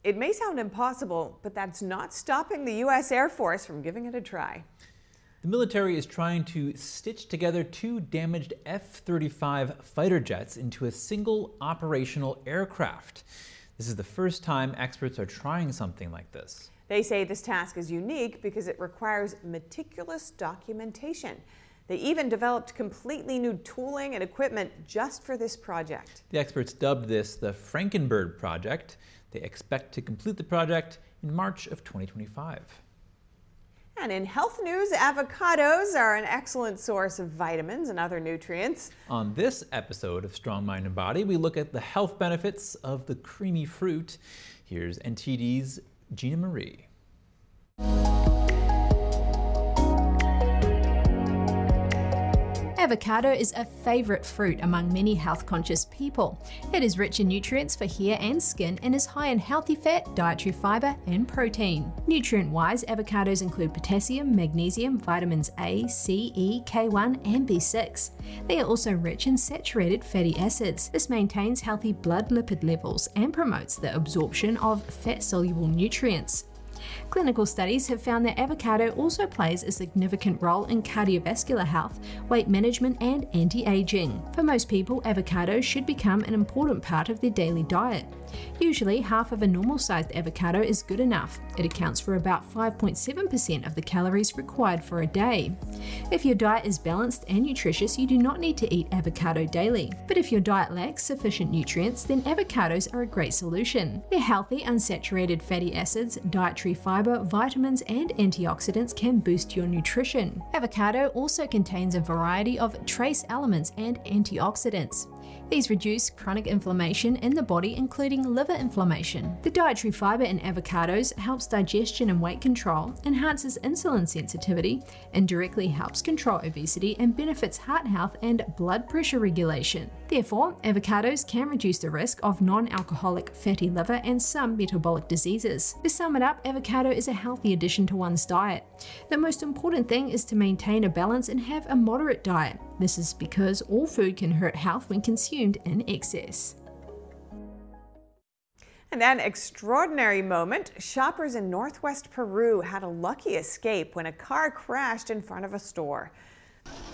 It may sound impossible, but that's not stopping the U.S. Air Force from giving it a try. The military is trying to stitch together two damaged F 35 fighter jets into a single operational aircraft. This is the first time experts are trying something like this. They say this task is unique because it requires meticulous documentation. They even developed completely new tooling and equipment just for this project. The experts dubbed this the Frankenbird Project. They expect to complete the project in March of 2025. And in health news, avocados are an excellent source of vitamins and other nutrients. On this episode of Strong Mind and Body, we look at the health benefits of the creamy fruit. Here's NTD's Gina Marie. Avocado is a favourite fruit among many health conscious people. It is rich in nutrients for hair and skin and is high in healthy fat, dietary fibre, and protein. Nutrient wise, avocados include potassium, magnesium, vitamins A, C, E, K1, and B6. They are also rich in saturated fatty acids. This maintains healthy blood lipid levels and promotes the absorption of fat soluble nutrients. Clinical studies have found that avocado also plays a significant role in cardiovascular health, weight management, and anti aging. For most people, avocados should become an important part of their daily diet. Usually, half of a normal sized avocado is good enough. It accounts for about 5.7% of the calories required for a day. If your diet is balanced and nutritious, you do not need to eat avocado daily. But if your diet lacks sufficient nutrients, then avocados are a great solution. Their healthy, unsaturated fatty acids, dietary fiber, vitamins, and antioxidants can boost your nutrition. Avocado also contains a variety of trace elements and antioxidants. These reduce chronic inflammation in the body, including liver inflammation. The dietary fiber in avocados helps digestion and weight control, enhances insulin sensitivity, and directly helps control obesity, and benefits heart health and blood pressure regulation. Therefore, avocados can reduce the risk of non alcoholic fatty liver and some metabolic diseases. To sum it up, avocado is a healthy addition to one's diet. The most important thing is to maintain a balance and have a moderate diet. This is because all food can hurt health when consumed in excess. And an extraordinary moment. Shoppers in northwest Peru had a lucky escape when a car crashed in front of a store.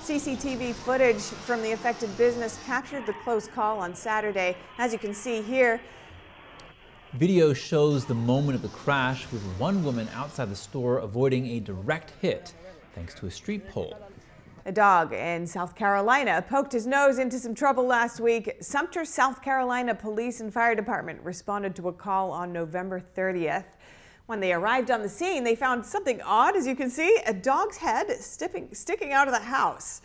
CCTV footage from the affected business captured the close call on Saturday. As you can see here, Video shows the moment of the crash with one woman outside the store avoiding a direct hit thanks to a street pole. A dog in South Carolina poked his nose into some trouble last week. Sumter, South Carolina Police and Fire Department responded to a call on November 30th. When they arrived on the scene, they found something odd, as you can see, a dog's head sticking, sticking out of the house.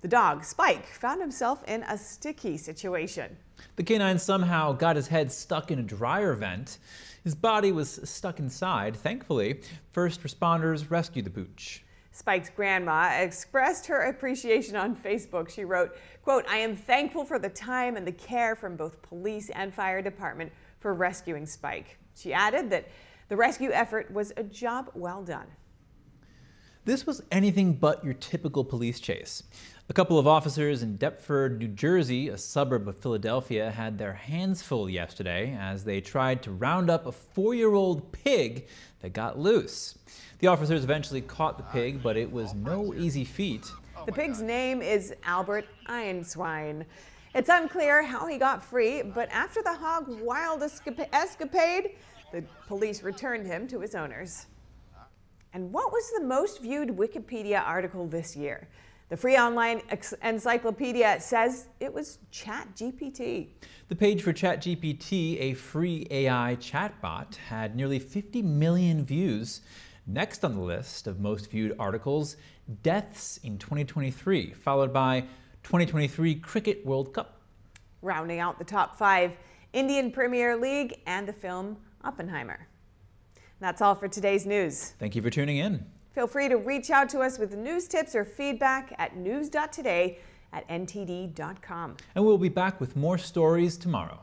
The dog, Spike, found himself in a sticky situation. The canine somehow got his head stuck in a dryer vent. His body was stuck inside. Thankfully, first responders rescued the pooch. Spike's grandma expressed her appreciation on Facebook. She wrote, quote, I am thankful for the time and the care from both police and fire department for rescuing Spike. She added that the rescue effort was a job well done. This was anything but your typical police chase. A couple of officers in Deptford, New Jersey, a suburb of Philadelphia, had their hands full yesterday as they tried to round up a four year old pig that got loose. The officers eventually caught the pig, but it was no easy feat. The pig's name is Albert Einswine. It's unclear how he got free, but after the hog wild escapade, the police returned him to his owners. And what was the most viewed Wikipedia article this year? The free online encyclopedia says it was ChatGPT. The page for ChatGPT, a free AI chatbot, had nearly 50 million views. Next on the list of most viewed articles, deaths in 2023, followed by 2023 Cricket World Cup. Rounding out the top five, Indian Premier League and the film Oppenheimer. That's all for today's news. Thank you for tuning in. Feel free to reach out to us with news tips or feedback at news.today at ntd.com. And we'll be back with more stories tomorrow.